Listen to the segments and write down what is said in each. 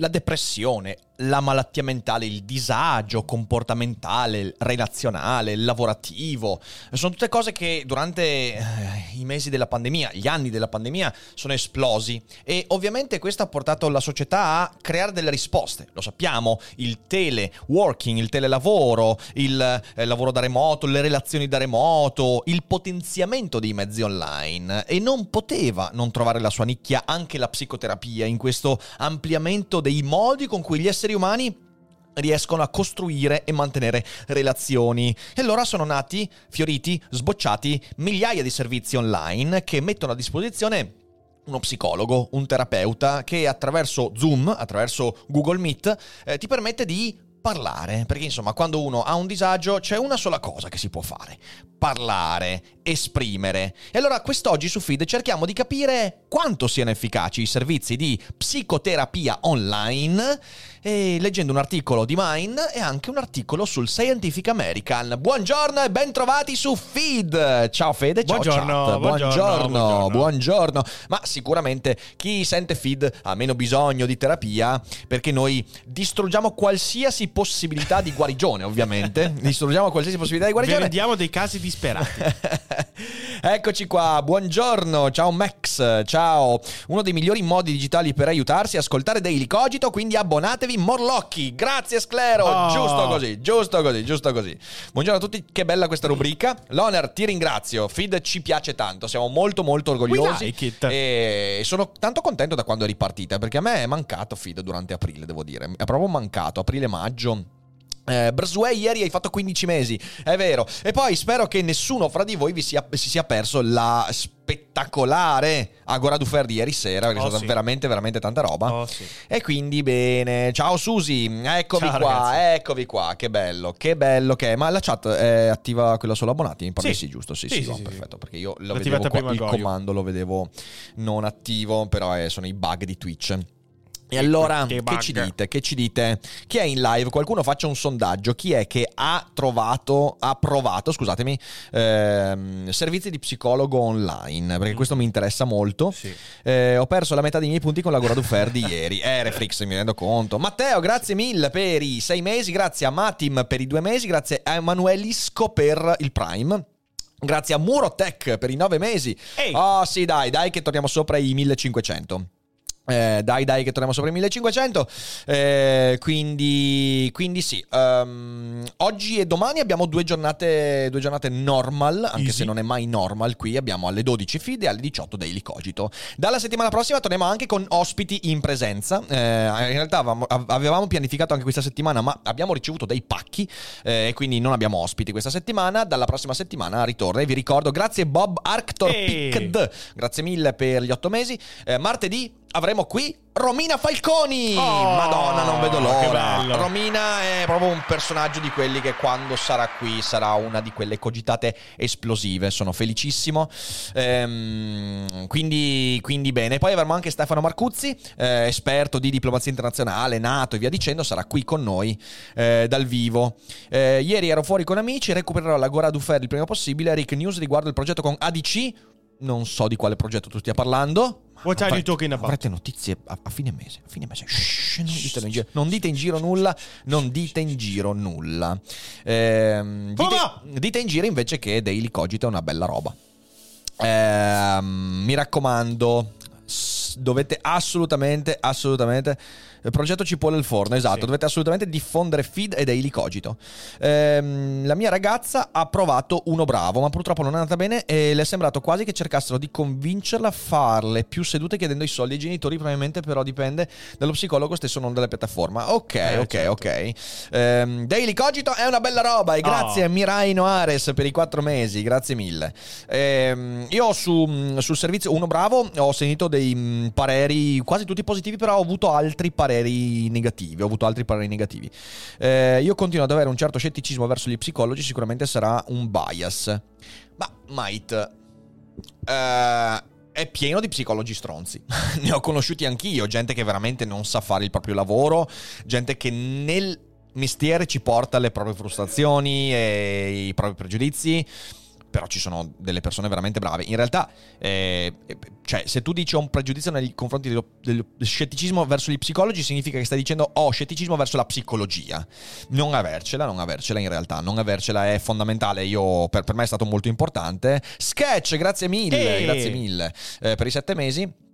La depressione, la malattia mentale, il disagio comportamentale, relazionale, lavorativo, sono tutte cose che durante eh, i mesi della pandemia, gli anni della pandemia, sono esplosi e ovviamente questo ha portato la società a creare delle risposte. Lo sappiamo, il teleworking, il telelavoro, il eh, lavoro da remoto, le relazioni da remoto, il potenziamento dei mezzi online e non poteva non trovare la sua nicchia anche la psicoterapia in questo ampliamento dei modi con cui gli esseri umani riescono a costruire e mantenere relazioni. E allora sono nati, fioriti, sbocciati migliaia di servizi online che mettono a disposizione uno psicologo, un terapeuta che attraverso Zoom, attraverso Google Meet, eh, ti permette di parlare, perché insomma quando uno ha un disagio c'è una sola cosa che si può fare, parlare, esprimere. E allora quest'oggi su Feed cerchiamo di capire quanto siano efficaci i servizi di psicoterapia online e leggendo un articolo di Mine e anche un articolo sul Scientific American. Buongiorno e ben trovati su Feed. Ciao Fede, ciao buongiorno, chat. Buongiorno, buongiorno, buongiorno, buongiorno. Ma sicuramente chi sente Feed ha meno bisogno di terapia perché noi distruggiamo qualsiasi possibilità di guarigione, ovviamente. distruggiamo qualsiasi possibilità di guarigione. Vediamo dei casi disperati. Eccoci qua, buongiorno, ciao Max, ciao. Uno dei migliori modi digitali per aiutarsi è ascoltare Daily Cogito, quindi abbonatevi Morlocchi. Grazie Sclero, Oh. giusto così, giusto così, giusto così. Buongiorno a tutti, che bella questa rubrica. Loner, ti ringrazio, Feed ci piace tanto, siamo molto molto orgogliosi. Like. E sono tanto contento da quando è ripartita, perché a me è mancato Feed durante aprile, devo dire. È proprio mancato, aprile-maggio. Eh, Brzue ieri hai fatto 15 mesi, è vero. E poi spero che nessuno fra di voi vi sia, si sia perso la spettacolare Agora du Fair di ieri sera, perché Oh, è stata sì. veramente, veramente tanta roba. Oh, sì. E quindi bene, ciao Susi, eccovi Ciao, qua, ragazzi. eccovi qua, che bello, che bello che è. Ma la chat è attiva quella solo abbonati? Mi pare Sì. sì, giusto, sì, Sì, sì, no, sì, perfetto, perché io lo L'ho vedevo qua, il comando lo vedevo non attivo, però eh, sono i bug di Twitch. E allora, che ci dite? Che ci dite? Chi è in live? Qualcuno faccia un sondaggio. Chi è che ha trovato, ha provato, scusatemi, ehm, servizi di psicologo online? Perché questo mi interessa molto. Sì. Eh, ho perso la metà dei miei punti con la Gora Dufer di ieri. Eh, Refrix, mi rendo conto. Matteo, grazie mille per i sei mesi. Grazie a Matim per i due mesi. Grazie a Emanuelisco per il Prime. Grazie a Murotech per i nove mesi. Ehi. Oh sì, dai, dai che torniamo sopra i 1500. Eh, dai, dai, che torniamo sopra i 1500. Eh, quindi, quindi sì. Ehm, oggi e domani abbiamo due giornate, due giornate normal, anche Easy. se non è mai normal. Qui abbiamo alle 12 feed e alle 18 daily cogito. Dalla settimana prossima torniamo anche con ospiti in presenza. Eh, in realtà avevamo, avevamo pianificato anche questa settimana, ma abbiamo ricevuto dei pacchi eh, e quindi non abbiamo ospiti questa settimana. Dalla prossima settimana ritorna. E vi ricordo, grazie Bob Arctor. Picked. Grazie mille per gli otto mesi. Eh, martedì avremo qui Romina Falconi. Oh, Madonna, non vedo l'ora. Romina è proprio un personaggio di quelli che quando sarà qui sarà una di quelle cogitate esplosive. Sono felicissimo. Ehm, quindi, quindi bene. Poi avremo anche Stefano Marcuzzi, eh, esperto di diplomazia internazionale, nato e via dicendo. Sarà qui con noi eh, dal vivo. Eh, ieri ero fuori con amici. Recupererò la Gora Dufer il prima possibile. Rick News riguardo il progetto con ADC. Non so di quale progetto tu stia parlando. What are you talking about? Avrete notizie a, a fine mese. A fine mese. Shh, non, ditelo in giro. non dite in giro nulla. Non dite in giro nulla. Ehm, dite, dite in giro invece che Daily Cogito è una bella roba. Ehm, mi raccomando, dovete assolutamente, assolutamente progetto cipolla al forno, esatto. Sì. Dovete assolutamente diffondere feed e daily cogito. Ehm, la mia ragazza ha provato uno bravo, ma purtroppo non è andata bene e le è sembrato quasi che cercassero di convincerla a farle più sedute chiedendo i soldi ai genitori, probabilmente però dipende dallo psicologo stesso, non dalla piattaforma. Ok, eh, ok, certo. ok. Ehm, daily cogito è una bella roba e grazie oh. a Mirai Noares per i quattro mesi, grazie mille. Ehm, io su, sul servizio Uno Bravo ho sentito dei mm, pareri quasi tutti positivi, però ho avuto altri pareri negativi. Ho avuto altri pareri negativi. Eh, io continuo ad avere un certo scetticismo verso gli psicologi, sicuramente sarà un bias. Ma, Might, eh, è pieno di psicologi stronzi. ne ho conosciuti anch'io, gente che veramente non sa fare il proprio lavoro, gente che nel mestiere ci porta le proprie frustrazioni e i propri pregiudizi però ci sono delle persone veramente brave. In realtà, eh, cioè, se tu dici ho un pregiudizio nei confronti dello, dello, scetticismo verso gli psicologi, significa che stai dicendo ho scetticismo verso la psicologia. Non avercela, non avercela in realtà, non avercela è fondamentale. Io, per, per me è stato molto importante. Sketch, grazie mille, hey. grazie mille eh, per i sette mesi.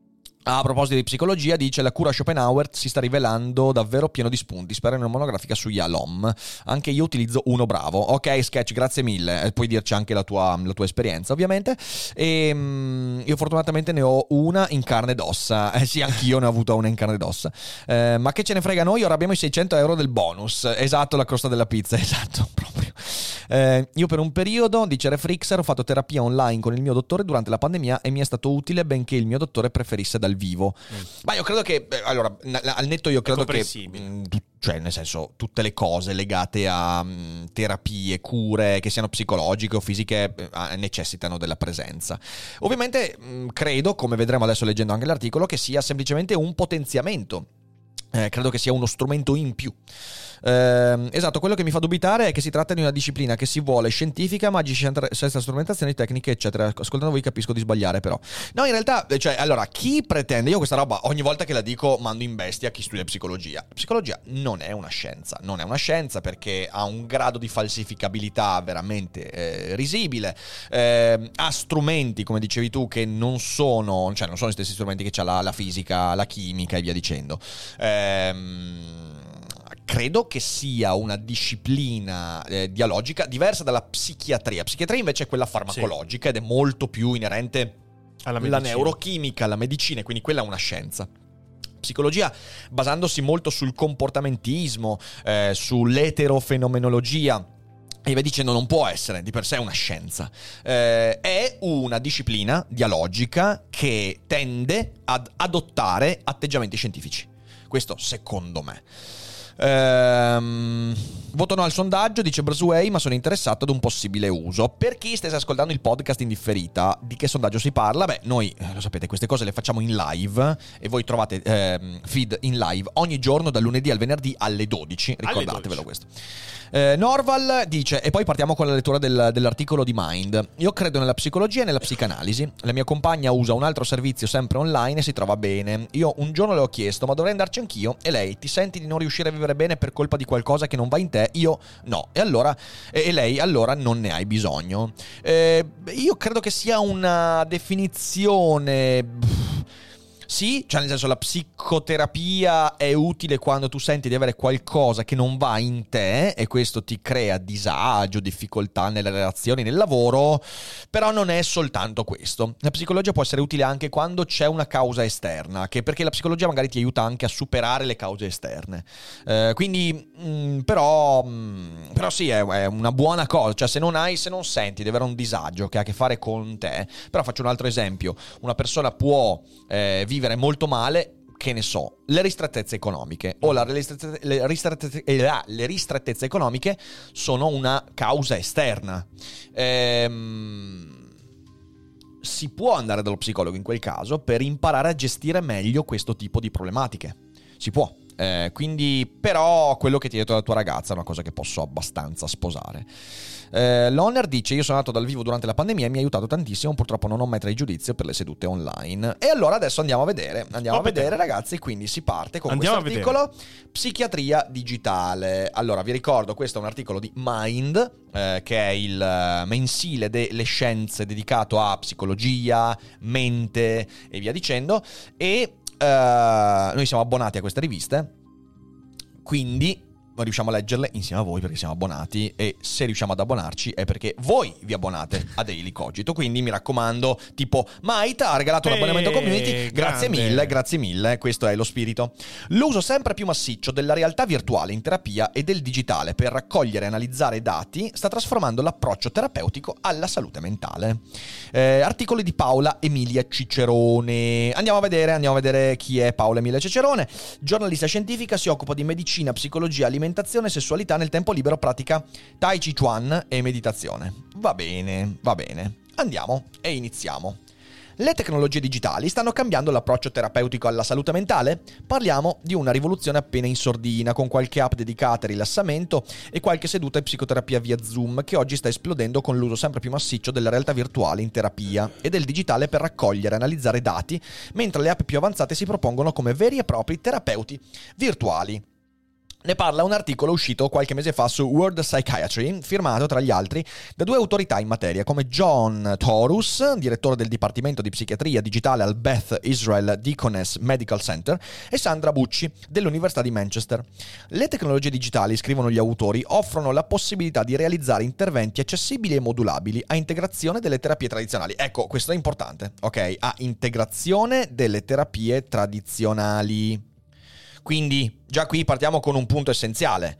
A proposito di psicologia, dice la cura Schopenhauer si sta rivelando davvero pieno di spunti. Spero in una monografica su Yalom. Anche io utilizzo uno bravo. Ok, sketch, grazie mille. Eh, puoi dirci anche la tua, la tua esperienza, ovviamente. E um, io fortunatamente ne ho una in carne ed ossa. Eh sì, anch'io ne ho avuta una in carne ed ossa. Eh, ma che ce ne frega noi? Ora abbiamo i 600 euro del bonus. Esatto, la costa della pizza, esatto, proprio. Eh, io per un periodo, dice Refrixer, ho fatto terapia online con il mio dottore durante la pandemia e mi è stato utile benché il mio dottore preferisse dal vivo. Mm. Ma io credo che, allora, al netto io credo che... Mm, cioè, nel senso, tutte le cose legate a mh, mm, terapie, cure, che siano psicologiche o fisiche, eh, necessitano della presenza. Ovviamente mh, credo, come vedremo adesso leggendo anche l'articolo, che sia semplicemente un potenziamento. Eh, credo che sia uno strumento in più. Eh, esatto, quello che mi fa dubitare è che si tratta di una disciplina che si vuole scientifica, ma agisce senza strumentazioni tecniche, eccetera. Ascoltando voi capisco di sbagliare, però. No, in realtà, cioè, allora, chi pretende, io questa roba ogni volta che la dico mando in bestia chi studia psicologia. psicologia non è una scienza, non è una scienza perché ha un grado di falsificabilità veramente eh, risibile, eh, ha strumenti, come dicevi tu, che non sono, cioè non sono gli stessi strumenti che c'ha la, la fisica, la chimica e via dicendo. Ehm credo che sia una disciplina eh, dialogica diversa dalla psichiatria. Psichiatria invece è quella farmacologica sì. ed è molto più inerente alla, alla neurochimica, alla medicina, quindi quella è una scienza psicologia basandosi molto sul comportamentismo, eh, sull'eterofenomenologia. E via dicendo, non può essere di per sé una scienza. Eh, è una disciplina dialogica che tende ad adottare atteggiamenti scientifici. Questo secondo me. Ehm, voto no al sondaggio, dice Brasway, ma sono interessato ad un possibile uso. Per chi stesse ascoltando il podcast in differita, di che sondaggio si parla? Beh, noi, eh, lo sapete, queste cose le facciamo in live e voi trovate ehm, feed in live ogni giorno dal lunedì al venerdì alle 12. Ricordatevelo alle 12. questo. Eh, Norval dice, e poi partiamo con la lettura del, dell'articolo di Mind. Io credo nella psicologia e nella psicanalisi. La mia compagna usa un altro servizio sempre online e si trova bene. Io un giorno le ho chiesto, ma dovrei andarci anch'io? E lei, ti senti di non riuscire a vivere bene per colpa di qualcosa che non va in te? Io no. E allora, e lei allora non ne hai bisogno. Eh, io credo che sia una definizione... Sì, cioè nel senso la psicoterapia è utile quando tu senti di avere qualcosa che non va in te e questo ti crea disagio, difficoltà nelle relazioni, nel lavoro, però non è soltanto questo. La psicologia può essere utile anche quando c'è una causa esterna, che perché la psicologia magari ti aiuta anche a superare le cause esterne. Eh, quindi, mh, mm, però, mh, mm, però sì, è, è, una buona cosa, cioè se non hai, se non senti di avere un disagio che ha a che fare con te, però faccio un altro esempio, una persona può eh, vivere molto male che ne so, le ristrettezze economiche o ristrettezze, le, ristrettezze, eh, le, ristrettezze, economiche sono una causa esterna. Ehm, si può andare dallo psicologo in quel caso per imparare a gestire meglio questo tipo di problematiche. Si può. Eh, quindi, però, quello che ti ha detto la tua ragazza è una cosa che posso abbastanza sposare. Eh, L'Honor dice: Io sono nato dal vivo durante la pandemia e mi ha aiutato tantissimo. Purtroppo non ho metri di giudizio per le sedute online. E allora adesso andiamo a vedere. Andiamo oh, a vedere, ragazzi. Quindi si parte con questo articolo: Psichiatria digitale. Allora, vi ricordo, questo è un articolo di Mind, eh, che è il eh, mensile delle scienze dedicato a psicologia, mente e via dicendo. E eh, noi siamo abbonati a queste riviste, quindi riusciamo a leggerle insieme a voi perché siamo abbonati e se riusciamo ad abbonarci è perché voi vi abbonate a Daily Cogito. Quindi mi raccomando, tipo Maita ha regalato l'abbonamento community, grazie grande. mille, grazie mille, questo è lo spirito. L'uso sempre più massiccio della realtà virtuale in terapia e del digitale per raccogliere e analizzare dati sta trasformando l'approccio terapeutico alla salute mentale. Eh, articoli di Paola Emilia Cicerone. Andiamo a vedere, andiamo a vedere chi è Paola Emilia Cicerone. Giornalista scientifica, si occupa di medicina, psicologia, alimentazione, sessualità nel tempo libero, pratica Tai Chi Chuan e meditazione. Va bene, va bene. Andiamo e iniziamo. Le tecnologie digitali stanno cambiando l'approccio terapeutico alla salute mentale? Parliamo di una rivoluzione appena in sordina, con qualche app dedicata al rilassamento e qualche seduta e psicoterapia via Zoom, che oggi sta esplodendo con l'uso sempre più massiccio della realtà virtuale in terapia e del digitale per raccogliere e analizzare dati, mentre le app più avanzate si propongono come veri e propri terapeuti virtuali. Ne parla un articolo uscito qualche mese fa su World Psychiatry, firmato tra gli altri da due autorità in materia come John Torus, direttore del Dipartimento di Psichiatria Digitale al Beth Israel Deaconess Medical Center, e Sandra Bucci dell'Università di Manchester. Le tecnologie digitali, scrivono gli autori, offrono la possibilità di realizzare interventi accessibili e modulabili a integrazione delle terapie tradizionali. Ecco, questo è importante, ok? A integrazione delle terapie tradizionali. Quindi già qui partiamo con un punto essenziale.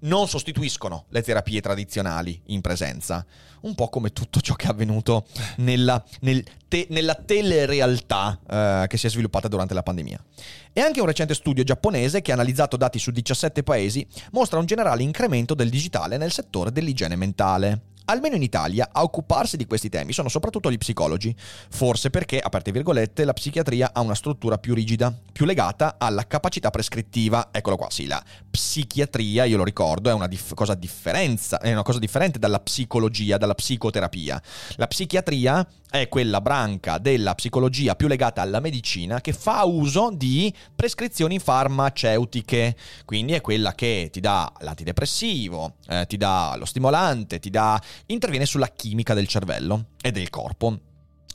Non sostituiscono le terapie tradizionali in presenza, un po' come tutto ciò che è avvenuto nella, nel te- nella telerealtà eh, che si è sviluppata durante la pandemia. E anche un recente studio giapponese che ha analizzato dati su 17 paesi mostra un generale incremento del digitale nel settore dell'igiene mentale. Almeno in Italia, a occuparsi di questi temi sono soprattutto gli psicologi, forse perché, aperte virgolette, la psichiatria ha una struttura più rigida, più legata alla capacità prescrittiva. Eccolo qua, sì, la psichiatria, io lo ricordo, è una, dif- cosa, è una cosa differente dalla psicologia, dalla psicoterapia. La psichiatria è quella branca della psicologia più legata alla medicina che fa uso di prescrizioni farmaceutiche, quindi è quella che ti dà l'antidepressivo, eh, ti dà lo stimolante, ti dà interviene sulla chimica del cervello e del corpo.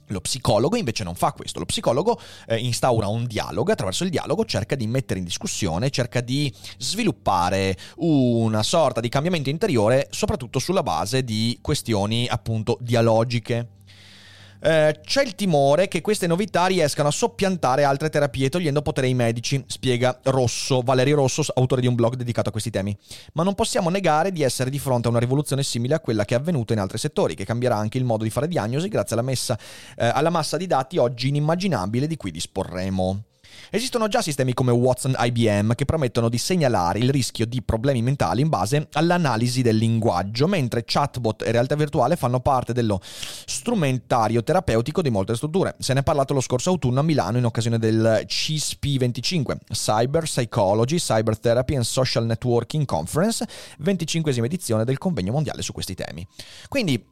Lo psicologo invece non fa questo, lo psicologo eh, instaura un dialogo, attraverso il dialogo cerca di mettere in discussione, cerca di sviluppare una sorta di cambiamento interiore, soprattutto sulla base di questioni appunto dialogiche. Eh, c'è il timore che queste novità riescano a soppiantare altre terapie togliendo potere ai medici, spiega Rosso, Valerio Rosso, autore di un blog dedicato a questi temi. Ma non possiamo negare di essere di fronte a una rivoluzione simile a quella che è avvenuta in altri settori, che cambierà anche il modo di fare diagnosi grazie alla, messa, eh, alla massa di dati oggi inimmaginabile di cui disporremo. Esistono già sistemi come Watson IBM che promettono di segnalare il rischio di problemi mentali in base all'analisi del linguaggio, mentre chatbot e realtà virtuale fanno parte dello strumentario terapeutico di molte strutture. Se ne è parlato lo scorso autunno a Milano in occasione del CSP25, Cyber Psychology, Cyber Therapy and Social Networking Conference, 25 edizione del convegno mondiale su questi temi. Quindi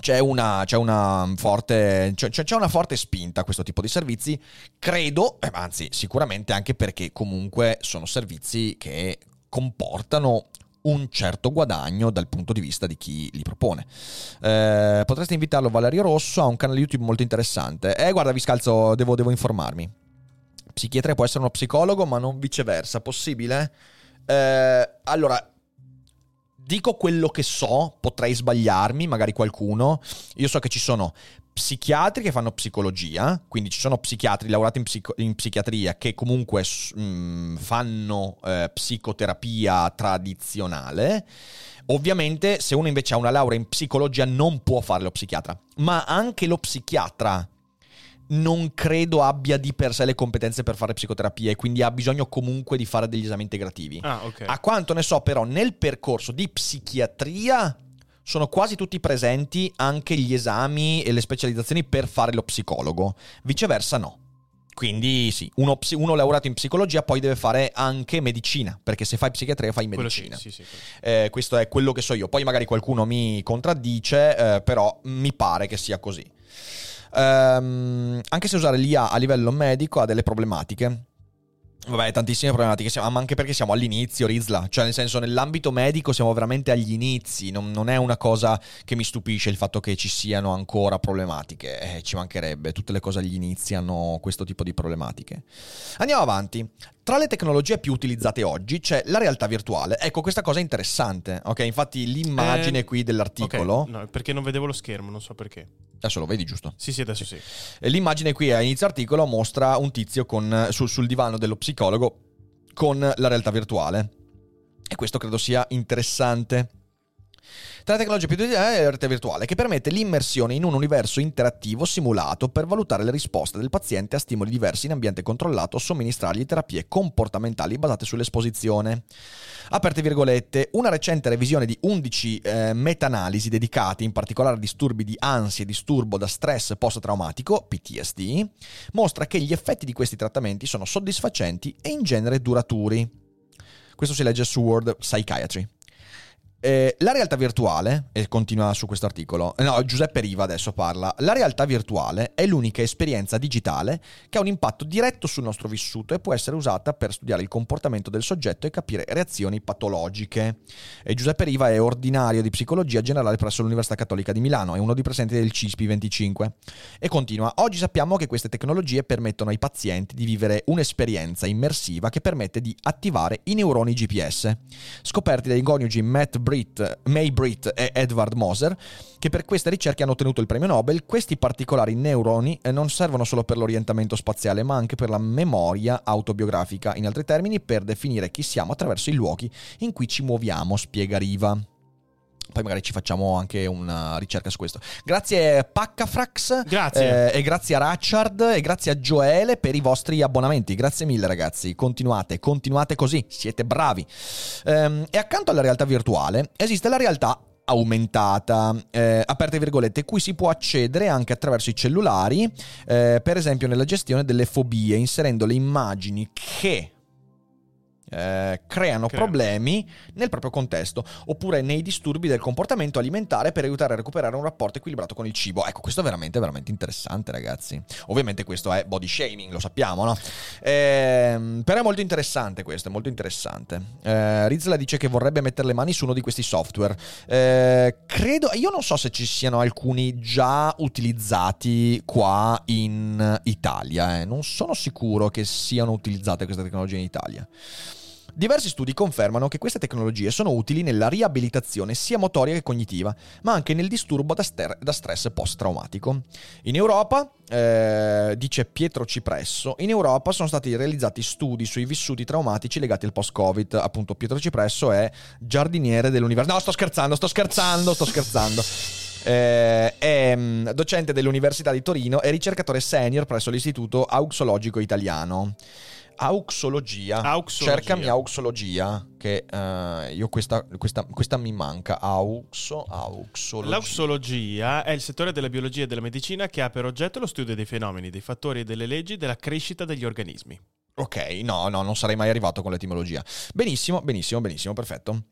c'è una, c'è, una forte, c'è, c'è una, forte, spinta a questo tipo di servizi, credo, eh, anzi sicuramente anche perché comunque sono servizi che comportano un certo guadagno dal punto di vista di chi li propone. Eh, potreste invitarlo Valerio Rosso, ha un canale YouTube molto interessante. Eh, guarda, vi scalzo, devo, devo informarmi. Psichiatra può essere uno psicologo, ma non viceversa, possibile? Eh, allora, dico quello che so, potrei sbagliarmi, magari qualcuno. Io so che ci sono psichiatri che fanno psicologia, quindi ci sono psichiatri laureati in, psico- in psichiatria che comunque mh, mm, fanno eh, psicoterapia tradizionale. Ovviamente se uno invece ha una laurea in psicologia non può fare lo psichiatra, ma anche lo psichiatra non credo abbia di per sé le competenze per fare psicoterapia e quindi ha bisogno comunque di fare degli esami integrativi. Ah, okay. A quanto ne so però nel percorso di psichiatria sono quasi tutti presenti anche gli esami e le specializzazioni per fare lo psicologo, viceversa no. Quindi sì, uno, uno, laureato in psicologia poi deve fare anche medicina, perché se fai psichiatria fai medicina. Sì, sì, sì, eh, questo è quello che so io. Poi magari qualcuno mi contraddice, eh, però mi pare che sia così. Um, anche se usare l'IA a livello medico ha delle problematiche. Vabbè, tantissime problematiche, ma anche perché siamo all'inizio, Rizla. Cioè, nel senso, nell'ambito medico siamo veramente agli inizi. Non, non è una cosa che mi stupisce il fatto che ci siano ancora problematiche. Eh, ci mancherebbe. Tutte le cose agli inizi hanno questo tipo di problematiche. Andiamo avanti. Tra le tecnologie più utilizzate oggi c'è la realtà virtuale. Ecco, questa cosa è interessante. Ok, infatti l'immagine Eh, qui dell'articolo. Ok, no, perché non vedevo lo schermo, non so perché. Adesso lo vedi giusto? Sì, sì, adesso sì. E L'immagine qui a inizio articolo mostra un tizio con, sul, sul divano dello psicologo con la realtà virtuale. E questo credo sia interessante. Tra le tecnologie più utilizzate è la realtà virtuale, che permette l'immersione in un universo interattivo simulato per valutare le risposte del paziente a stimoli diversi in ambiente controllato o somministrargli terapie comportamentali basate sull'esposizione. Aperte virgolette, una recente revisione di 11 eh, meta-analisi dedicate in particolare a disturbi di ansia e disturbo da stress post-traumatico, PTSD, mostra che gli effetti di questi trattamenti sono soddisfacenti e in genere duraturi. Questo si legge su World Psychiatry. Eh, la realtà virtuale, e continua su questo articolo, eh, no, Giuseppe Riva adesso parla, la realtà virtuale è l'unica esperienza digitale che ha un impatto diretto sul nostro vissuto e può essere usata per studiare il comportamento del soggetto e capire reazioni patologiche. E Giuseppe Riva è ordinario di psicologia generale presso l'Università Cattolica di Milano, è uno dei presenti del CISPI 25. E continua, oggi sappiamo che queste tecnologie permettono ai pazienti di vivere un'esperienza immersiva che permette di attivare i neuroni GPS, scoperti dai coniugi Matt Britt, May Britt e Edward Moser, che per queste ricerche hanno ottenuto il premio Nobel. Questi particolari neuroni eh, non servono solo per l'orientamento spaziale, ma anche per la memoria autobiografica, in altri termini, per definire chi siamo attraverso i luoghi in cui ci muoviamo, spiega Riva. Poi magari ci facciamo anche una ricerca su questo. Grazie Paccafrax. Grazie. eh, e grazie a Ratchard e grazie a Gioele per i vostri abbonamenti. Grazie mille ragazzi. Continuate, continuate così. Siete bravi. Ehm, e accanto alla realtà virtuale esiste la realtà aumentata, eh, aperte virgolette, cui si può accedere anche attraverso i cellulari, eh, per esempio nella gestione delle fobie, inserendo le immagini che eh, creano Creano. problemi nel proprio contesto, oppure nei disturbi del comportamento alimentare per aiutare a recuperare un rapporto equilibrato con il cibo. Ecco, questo è veramente, veramente interessante, ragazzi. Ovviamente questo è body shaming, lo sappiamo, no? Ehm, però è molto interessante questo, è molto interessante. Eh, Rizla dice che vorrebbe mettere le mani su uno di questi software. Eh, credo, io non so se ci siano alcuni già utilizzati qua in Italia, eh. non sono sicuro che siano utilizzate queste tecnologie in Italia. Diversi studi confermano che queste tecnologie sono utili nella riabilitazione sia motoria che cognitiva, ma anche nel disturbo da, ster- da stress post-traumatico. In Europa, eh, dice Pietro Cipresso, in Europa sono stati realizzati studi sui vissuti traumatici legati al post-Covid. Appunto, Pietro Cipresso è giardiniere dell'università. No, sto scherzando, sto scherzando, sto scherzando. Eh, è mm, docente dell'Università di Torino e ricercatore senior presso l'Istituto Auxologico Italiano. Auxologia. Auxologia. Cercami auxologia, che eh, io questa, questa, questa mi manca. Auxo, auxologia. L'auxologia è il settore della biologia e della medicina che ha per oggetto lo studio dei fenomeni, dei fattori e delle leggi della crescita degli organismi. Ok, no, no, non sarei mai arrivato con l'etimologia. Benissimo, benissimo, benissimo, perfetto.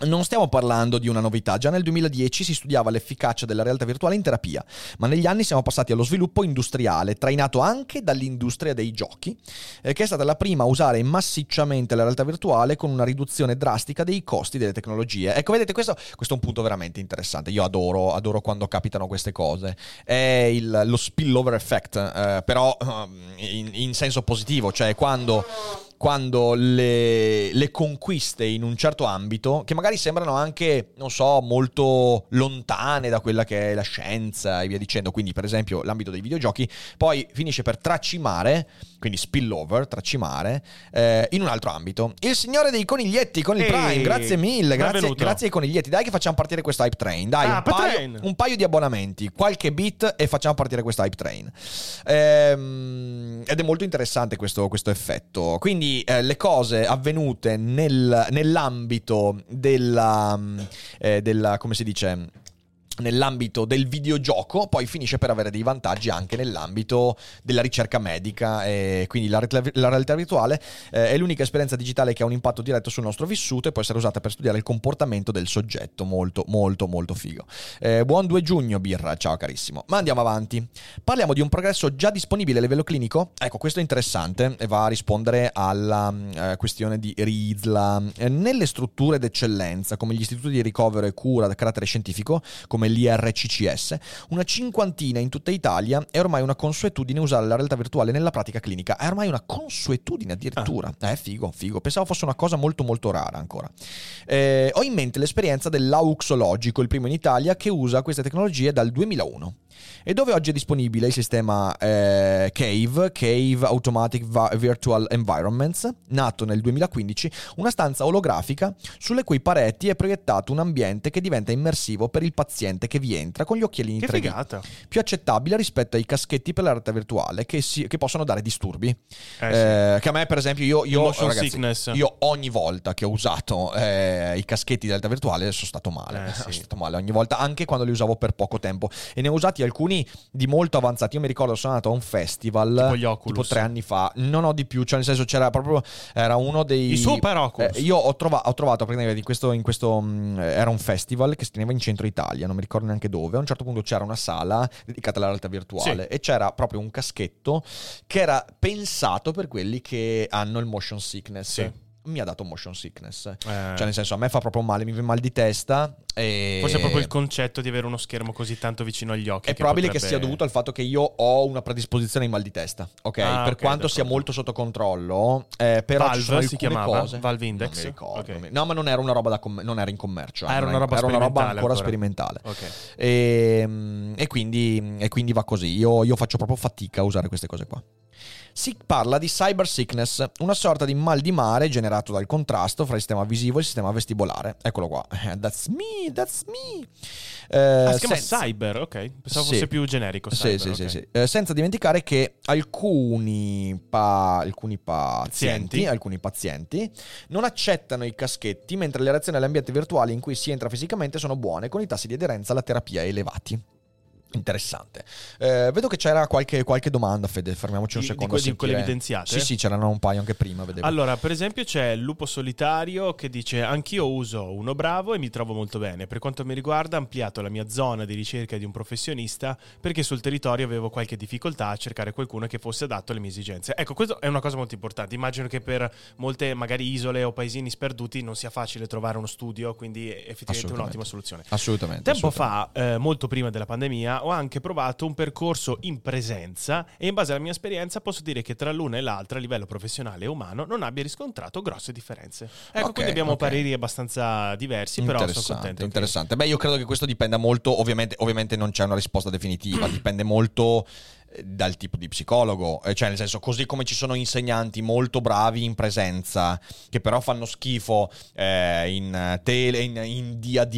Non stiamo parlando di una novità, già nel 2010 si studiava l'efficacia della realtà virtuale in terapia, ma negli anni siamo passati allo sviluppo industriale, trainato anche dall'industria dei giochi, eh, che è stata la prima a usare massicciamente la realtà virtuale con una riduzione drastica dei costi delle tecnologie. Ecco, vedete, questo, questo è un punto veramente interessante. Io adoro, adoro quando capitano queste cose. È il- lo spillover effect, eh, però ehm, in, in senso positivo, cioè quando quando le, le conquiste in un certo ambito, che magari sembrano anche, non so, molto lontane da quella che è la scienza e via dicendo, quindi per esempio l'ambito dei videogiochi, poi finisce per tracimare, quindi spillover, tracimare, eh, in un altro ambito. Il signore dei coniglietti con il Ehi, Prime, grazie mille, grazie, grazie ai coniglietti. Dai che facciamo partire questo hype train, dai, Ah, un, paio, un paio di abbonamenti, qualche bit e facciamo partire questo hype train. Ehm, ed è molto interessante questo, questo effetto. Quindi eh, le cose avvenute nel- nell'ambito della, mm, eh, della, come si dice, nell'ambito del videogioco, poi finisce per avere dei vantaggi anche nell'ambito della ricerca medica e quindi la, la realtà virtuale eh, è l'unica esperienza digitale che ha un impatto diretto sul nostro vissuto e può essere usata per studiare il comportamento del soggetto, molto molto molto figo. Eh, buon 2 giugno Birra, ciao carissimo. Ma andiamo avanti. Parliamo di un progresso già disponibile a livello clinico? Ecco, questo è interessante e va a rispondere alla eh, questione di Rizla. Eh, nelle strutture d'eccellenza come gli istituti di ricovero e cura da carattere scientifico, come come l'IRCCS, una cinquantina in tutta Italia è ormai una consuetudine usare la realtà virtuale nella pratica clinica. È ormai una consuetudine addirittura. Ah. Eh, figo, figo. Pensavo fosse una cosa molto molto rara ancora. Eh, ho in mente l'esperienza dell'auxologico, il primo in Italia, che usa queste tecnologie dal 2001 e dove oggi è disponibile il sistema eh, Cave, Cave Automatic Virtual Environments, nato nel 2015, una stanza olografica sulle cui pareti è proiettato un ambiente che diventa immersivo per il paziente che vi entra con gli occhialini che 3D. Figata. Più accettabile rispetto ai caschetti per la realtà virtuale che, si, che possono dare disturbi. Eh, sì. che a me, per esempio, io, io, ragazzi, io ogni volta che ho usato eh, i caschetti di realtà virtuale sono stato male. Eh, sì. Sono stato male ogni volta, anche quando li usavo per poco tempo. E ne ho usati alcuni di molto avanzati. Io mi ricordo sono andato a un festival tipo, tipo tre anni fa. Non ho di più, cioè nel senso c'era proprio era uno dei i super Oculus. Eh, io ho, trova, ho trovato praticamente in questo, in questo mh, mm, era un festival che si teneva in centro Italia, non mi ricordo neanche dove. A un certo punto c'era una sala dedicata alla realtà virtuale sì. e c'era proprio un caschetto che era pensato per quelli che hanno il motion sickness. Sì mi ha dato motion sickness. Eh. Cioè, nel senso, a me fa proprio male, mi viene mal di testa. E... Forse è proprio il concetto di avere uno schermo così tanto vicino agli occhi. È probabile potrebbe... che sia dovuto al fatto che io ho una predisposizione ai mal di testa. Ok, ah, per okay, quanto sia molto sotto controllo, eh, però Valve ci sono si chiamava cose. Valve Index. Non ricordo. Okay. No, ma non era una roba da com- non era in commercio. Ah, era una roba, era una roba ancora, ancora. sperimentale. Okay. E, ehm, e, quindi, e quindi va così. Io, io faccio proprio fatica a usare queste cose qua si parla di cyber sickness, una sorta di mal di mare generato dal contrasto fra il sistema visivo e il sistema vestibolare. Eccolo qua. That's me, that's me. Eh, ah, si chiama senza... cyber, ok. Pensavo sì. fosse più generico. Cyber, sì, okay. sì, sì. Eh, senza dimenticare che alcuni, pa... alcuni pazienti, alcuni pazienti non accettano i caschetti mentre le reazioni all'ambiente virtuale in cui si entra fisicamente sono buone, con i tassi di aderenza alla terapia elevati. Interessante. Eh, vedo che c'era qualche, qualche, domanda, Fede. Fermiamoci un secondo. Di, que- di quelle evidenziate? Sì, sì, c'erano un paio anche prima. Vedevo. Allora, per esempio, c'è il lupo solitario che dice: Anch'io uso uno bravo e mi trovo molto bene. Per quanto mi riguarda, ho ampliato la mia zona di ricerca di un professionista perché sul territorio avevo qualche difficoltà a cercare qualcuno che fosse adatto alle mie esigenze. Ecco, questo è una cosa molto importante. Immagino che per molte, magari, isole o paesini sperduti non sia facile trovare uno studio, quindi è effettivamente un'ottima soluzione. Assolutamente. Tempo assolutamente. fa, eh, molto prima della pandemia, ho anche provato un percorso in presenza e in base alla mia esperienza posso dire che tra l'una e l'altra a livello professionale e umano non abbia riscontrato grosse differenze. Ecco, okay, quindi abbiamo okay. pareri abbastanza diversi, però sono contento. Interessante. Che... Beh, io credo che questo dipenda molto, ovviamente, ovviamente non c'è una risposta definitiva, dipende molto dal tipo di psicologo, eh, cioè nel senso così come ci sono insegnanti molto bravi in presenza che però fanno schifo eh, in, tele, in, in DAD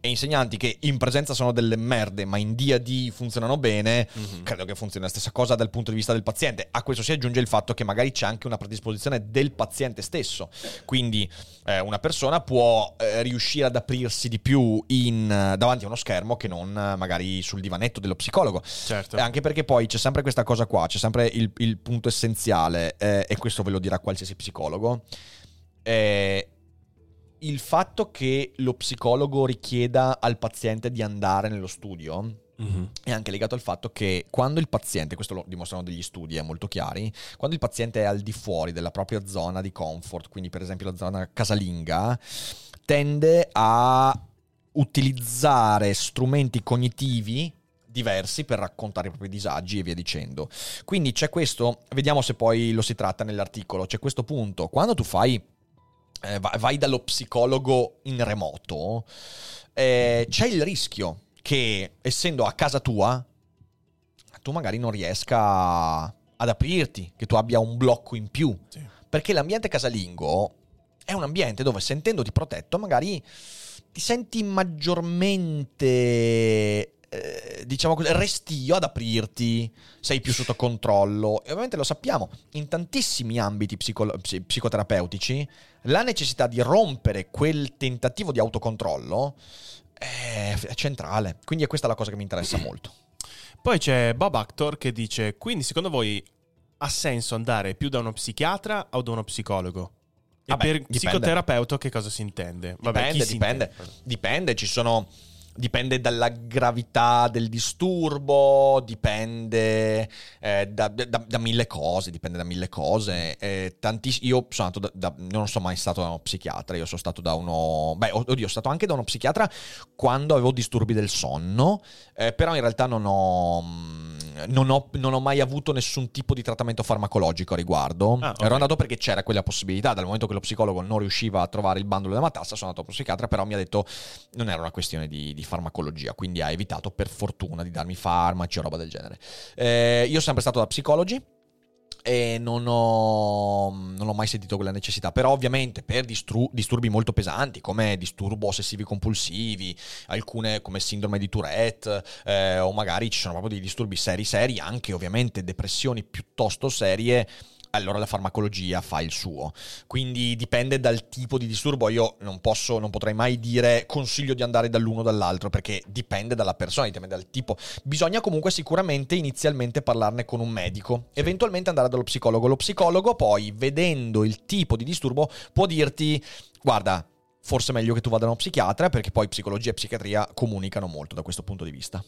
e insegnanti che in presenza sono delle merde ma in DAD funzionano bene, mm-hmm. credo che funzioni la stessa cosa dal punto di vista del paziente. A questo si aggiunge il fatto che magari c'è anche una predisposizione del paziente stesso, quindi eh, una persona può eh, riuscire ad aprirsi di più in, davanti a uno schermo che non magari sul divanetto dello psicologo. Certo. anche perché poi c'è sempre questa cosa qua, c'è sempre il, il punto essenziale, eh, e questo ve lo dirà qualsiasi psicologo, eh, il fatto che lo psicologo richieda al paziente di andare nello studio mm-hmm. è anche legato al fatto che quando il paziente, questo lo dimostrano degli studi eh, molto chiari, quando il paziente è al di fuori della propria zona di comfort, quindi per esempio la zona casalinga, tende a utilizzare strumenti cognitivi diversi per raccontare i propri disagi e via dicendo. Quindi c'è questo, vediamo se poi lo si tratta nell'articolo, c'è questo punto, quando tu fai, eh, vai dallo psicologo in remoto, eh, c'è il rischio che essendo a casa tua, tu magari non riesca ad aprirti, che tu abbia un blocco in più, sì. perché l'ambiente casalingo è un ambiente dove sentendoti protetto magari ti senti maggiormente eh, diciamo così, restio ad aprirti, sei più sotto controllo. E ovviamente lo sappiamo, in tantissimi ambiti psico- psicoterapeutici, la necessità di rompere quel tentativo di autocontrollo è, centrale. Quindi è questa la cosa che mi interessa molto. Poi c'è Bob Actor che dice: Quindi secondo voi ha senso andare più da uno psichiatra o da uno psicologo? E Vabbè, per dipende. psicoterapeuta che cosa si intende? Vabbè, Dipende, chi si dipende. intende? Dipende, ci sono. Dipende dalla gravità del disturbo, dipende eh, da, da- da mille cose, dipende da mille cose. Eh, tantiss- io sono andato da, da- non sono mai stato da uno psichiatra, io sono stato da uno... Beh, oddio, sono stato anche da uno psichiatra quando avevo disturbi del sonno, eh, però in realtà non ho, mm, non, ho, non ho mai avuto nessun tipo di trattamento farmacologico a riguardo. Ah, ok. Ero andato perché c'era quella possibilità, dal momento che lo psicologo non riusciva a trovare il bandolo della matassa, sono andato a psichiatra, però mi ha detto non era una questione di, di farmacologia, quindi ha evitato per fortuna di darmi farmaci o roba del genere. Eh, io sono sempre stato da psicologi e non ho, non ho mai sentito quella necessità. Però, ovviamente, per distru- disturbi molto pesanti, come disturbo ossessivi compulsivi, alcune come sindrome di Tourette, eh, o magari ci sono proprio dei disturbi seri, seri, anche ovviamente depressioni piuttosto serie. Allora la farmacologia fa il suo. Quindi dipende dal tipo di disturbo. Io non posso, non potrei mai dire consiglio di andare dall'uno o dall'altro, perché dipende dalla persona, dipende dal tipo. Bisogna comunque sicuramente inizialmente parlarne con un medico, eventualmente andare dallo psicologo. Lo psicologo poi, vedendo il tipo di disturbo, può dirti, guarda, forse è meglio che tu vada da uno psichiatra, perché poi psicologia e psichiatria comunicano molto da questo punto di vista.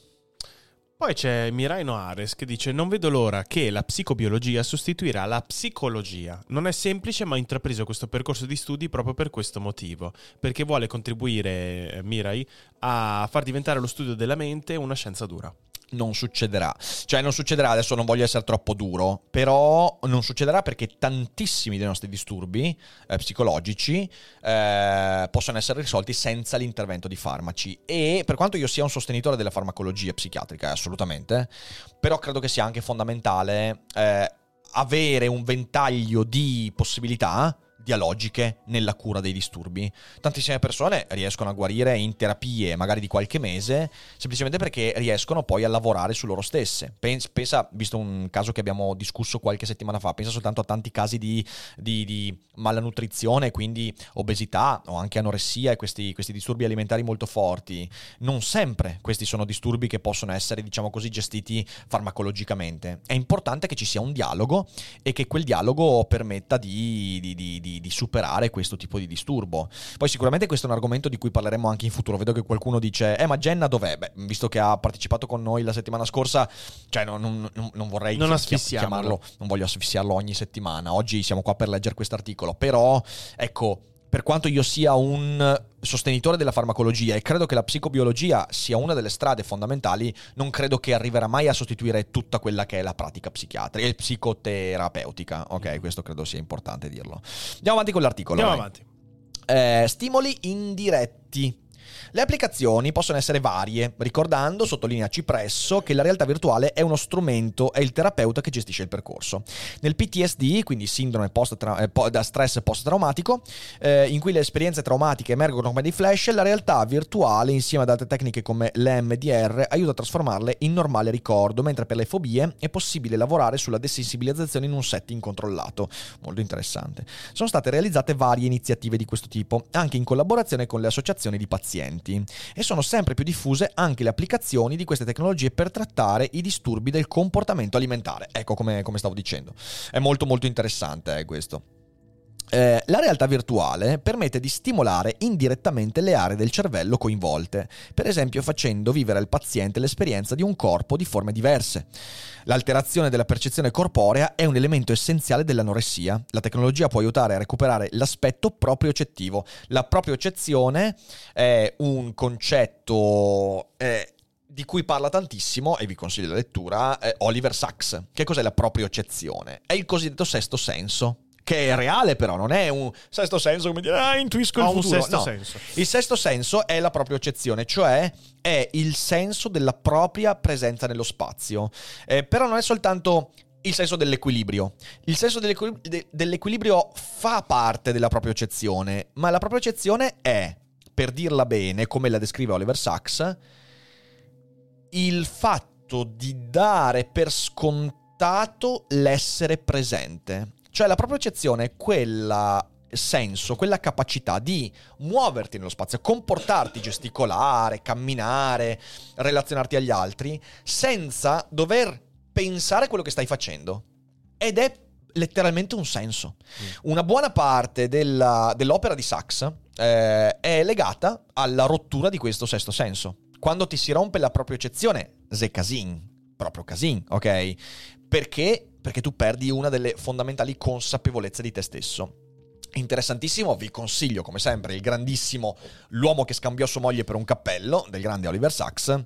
Poi c'è Mirai Noares che dice: Non vedo l'ora che la psicobiologia sostituirà la psicologia. Non è semplice, ma ho intrapreso questo percorso di studi proprio per questo motivo. Perché vuole contribuire, eh, Mirai, a far diventare lo studio della mente una scienza dura. Non succederà. Cioè, non succederà, adesso non voglio essere troppo duro, però non succederà perché tantissimi dei nostri disturbi eh, psicologici eh, possono essere risolti senza l'intervento di farmaci. E per quanto io sia un sostenitore della farmacologia psichiatrica, assolutamente, però credo che sia anche fondamentale eh, avere un ventaglio di possibilità dialogiche nella cura dei disturbi. Tantissime persone riescono a guarire in terapie magari di qualche mese semplicemente perché riescono poi a lavorare su loro stesse. Pens- Pensa, visto un caso che abbiamo discusso qualche settimana fa, pensa soltanto a tanti casi di, di- di malnutrizione, quindi obesità o anche anoressia e questi, questi disturbi alimentari molto forti. Non sempre questi sono disturbi che possono essere, diciamo così, gestiti farmacologicamente. È importante che ci sia un dialogo e che quel dialogo permetta di, di- di- superare questo tipo di disturbo. Poi sicuramente questo è un argomento di cui parleremo anche in futuro. Vedo che qualcuno dice, eh ma Jenna dov'è? Beh, visto che ha partecipato con noi la settimana scorsa, cioè non, non- non- vorrei Non chi- chiamarlo, non voglio asfissiarlo ogni settimana. Oggi siamo qua per leggere questo articolo, però ecco, per quanto io sia un sostenitore della farmacologia e credo che la psicobiologia sia una delle strade fondamentali, non credo che arriverà mai a sostituire tutta quella che è la pratica psichiatrica e psicoterapeutica. Ok, questo credo sia importante dirlo. Andiamo avanti con l'articolo. Andiamo vai. avanti. Eh, stimoli indiretti. Le applicazioni possono essere varie, ricordando, sottolinea Cipresso, che la realtà virtuale è uno strumento, è il terapeuta che gestisce il percorso. Nel PTSD, quindi sindrome post da stress post-traumatico, eh, in cui le esperienze traumatiche emergono come dei flash, la realtà virtuale, insieme ad altre tecniche come l'EMDR, aiuta a trasformarle in normale ricordo, mentre per le fobie è possibile lavorare sulla desensibilizzazione in un setting controllato. Molto interessante. Sono state realizzate varie iniziative di questo tipo, anche in collaborazione con le associazioni di pazienti, e sono sempre più diffuse anche le applicazioni di queste tecnologie per trattare i disturbi del comportamento alimentare. Ecco come, come stavo dicendo. È molto molto interessante eh, questo. Eh, la realtà virtuale permette di stimolare indirettamente le aree del cervello coinvolte, per esempio facendo vivere al paziente l'esperienza di un corpo di forme diverse. L'alterazione della percezione corporea è un elemento essenziale dell'anoressia. La tecnologia può aiutare a recuperare l'aspetto propriocettivo. La propriocezione è un concetto... eh, di cui parla tantissimo, e vi consiglio la lettura, eh, Oliver Sacks. Che cos'è la propriocezione? È il cosiddetto sesto senso, che è reale però, non è un sesto senso come dire, ah, intuisco il futuro. sesto No. senso. Il sesto senso è la propriocezione, cioè è il senso della propria presenza nello spazio. Eh, però non è soltanto il senso dell'equilibrio. Il senso dell'equil- de- dell'equilibrio fa parte della propriocezione, ma la propriocezione è, per dirla bene, come la descrive Oliver Sacks, il fatto di dare per scontato l'essere presente. Cioè la propriocezione è quella senso, quella capacità di muoverti nello spazio, comportarti, gesticolare, camminare, relazionarti agli altri, senza dover pensare quello che stai facendo. Ed è letteralmente un senso. Mm. Una buona parte della, dell'opera di Sachs eh, è legata alla rottura di questo sesto senso. Quando ti si rompe la propria eccezione, c'est casin, proprio casin, ok? Perché? Perché tu perdi una delle fondamentali consapevolezze di te stesso. Interessantissimo, vi consiglio come sempre il grandissimo L'uomo che scambiò sua moglie per un cappello del grande Oliver Sacks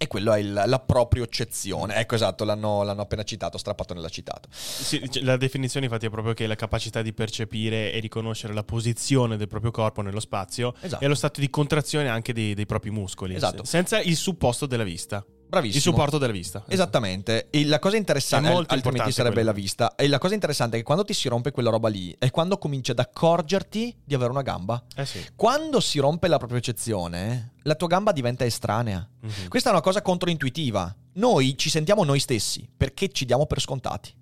e quello è il, la propria eccezione. Ecco, esatto, l'hanno, l'hanno appena citato, Strappatone l'ha citato. Sì, la definizione infatti è proprio che la capacità di percepire e riconoscere la posizione del proprio corpo nello spazio esatto. e lo stato di contrazione anche dei, dei propri muscoli. Esatto. Senza il supposto della vista. Bravissimo. Il supporto della vista. Esattamente. E la cosa interessante, è altrimenti sarebbe quello. la vista. E la cosa interessante è che quando ti si rompe quella roba lì, è quando cominci ad accorgerti di avere una gamba. Eh sì. Quando si rompe la propria eccezione, la tua gamba diventa estranea. Mm-hmm. Questa è una cosa controintuitiva. Noi ci sentiamo noi stessi perché ci diamo per scontati.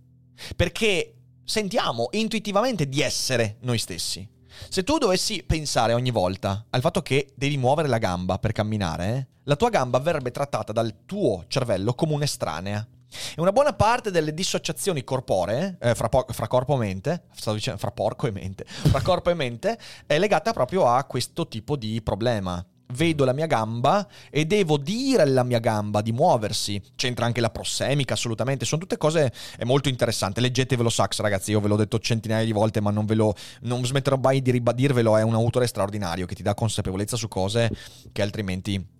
Perché sentiamo intuitivamente di essere noi stessi. Se tu dovessi pensare ogni volta al fatto che devi muovere la gamba per camminare, la tua gamba verrebbe trattata dal tuo cervello come un'estranea. E una buona parte delle dissociazioni corporee, eh, fra, po- fra, corpo e mente, stavo dicendo fra porco e mente, fra corpo e mente, è legata proprio a questo tipo di problema vedo la mia gamba e devo dire alla mia gamba di muoversi. C'entra anche la prossemica, assolutamente. Sono tutte cose molto interessanti. Leggetevelo Sax, ragazzi. Io ve l'ho detto centinaia di volte, ma non ve lo. Non smetterò mai di ribadirvelo. È un autore straordinario che ti dà consapevolezza su cose che altrimenti.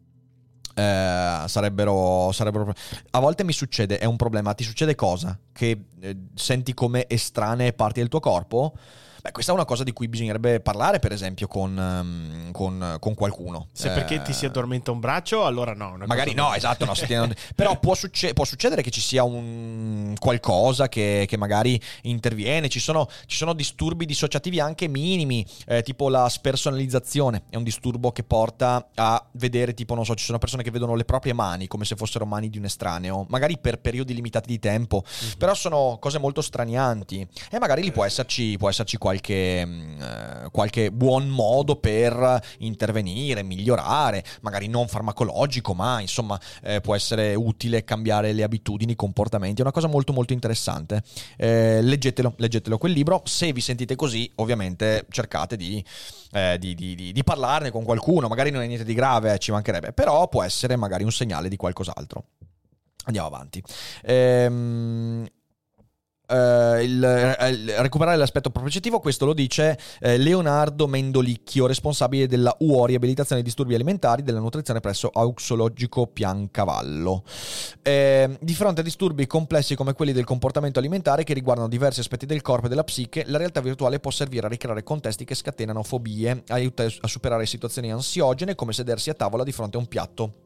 Eh, sarebbero, sarebbero, a volte mi succede, è un problema. Ti succede cosa? Che eh, senti come estranee parti del tuo corpo? Beh, questa è una cosa di cui bisognerebbe parlare, per esempio, con, um, con, con qualcuno. Se eh, perché ti si addormenta un braccio, allora no. Magari no, esatto, no, però può, succe- può, succedere che ci sia un qualcosa che, che magari interviene. Ci sono, ci sono, disturbi dissociativi anche minimi, eh, tipo la spersonalizzazione. È un disturbo che porta a vedere, tipo, non so, ci sono persone che vedono le proprie mani come se fossero mani di un estraneo, magari per periodi limitati di tempo, mm-hmm. però sono cose molto stranianti e magari lì può esserci, può esserci qualche qualche, mm, eh, qualche buon modo per intervenire, migliorare, magari non farmacologico, ma insomma eh, può essere utile cambiare le abitudini, i comportamenti. È una cosa molto molto interessante. Eh, leggetelo, leggetelo quel libro. Se vi sentite così, ovviamente cercate di, eh, di, di, di parlarne con qualcuno. Magari non è niente di grave, eh, ci mancherebbe, però può essere magari un segnale di qualcos'altro. Andiamo avanti. Ehm, Uh, il, il, recuperare l'aspetto propriettivo, questo lo dice uh, Leonardo Mendolicchio, responsabile della UO riabilitazione dei disturbi alimentari della nutrizione presso Auxologico Piancavallo. Ehm, di fronte a disturbi complessi come quelli del comportamento alimentare che riguardano diversi aspetti del corpo e della psiche, la realtà virtuale può servire a ricreare contesti che scatenano fobie, aiuta a superare situazioni ansiogene come sedersi a tavola di fronte a un piatto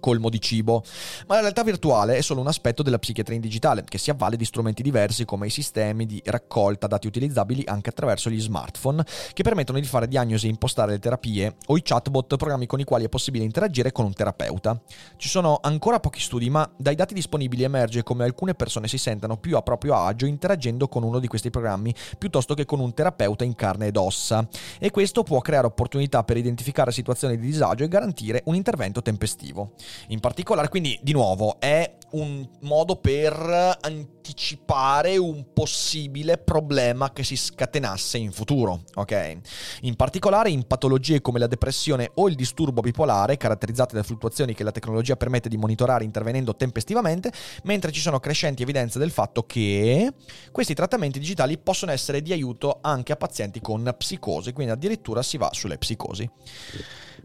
colmo di cibo. Ma la realtà virtuale è solo un aspetto della psichiatria in digitale, che si avvale di strumenti diversi come i sistemi di raccolta dati utilizzabili anche attraverso gli smartphone, che permettono di fare diagnosi e impostare le terapie, o i chatbot, programmi con i quali è possibile interagire con un terapeuta. Ci sono ancora pochi studi, ma dai dati disponibili emerge come alcune persone si sentano più a proprio agio interagendo con uno di questi programmi piuttosto che con un terapeuta in carne ed ossa. E questo può creare opportunità per identificare situazioni di disagio e garantire un intervento tempestivo in particolare. Quindi, di nuovo, è un modo per anticipare un possibile problema che si scatenasse in futuro, ok? In particolare in patologie come la depressione o il disturbo bipolare, caratterizzate da fluttuazioni che la tecnologia permette di monitorare intervenendo tempestivamente, mentre ci sono crescenti evidenze del fatto che questi trattamenti digitali possono essere di aiuto anche a pazienti con psicosi, quindi addirittura si va sulle psicosi.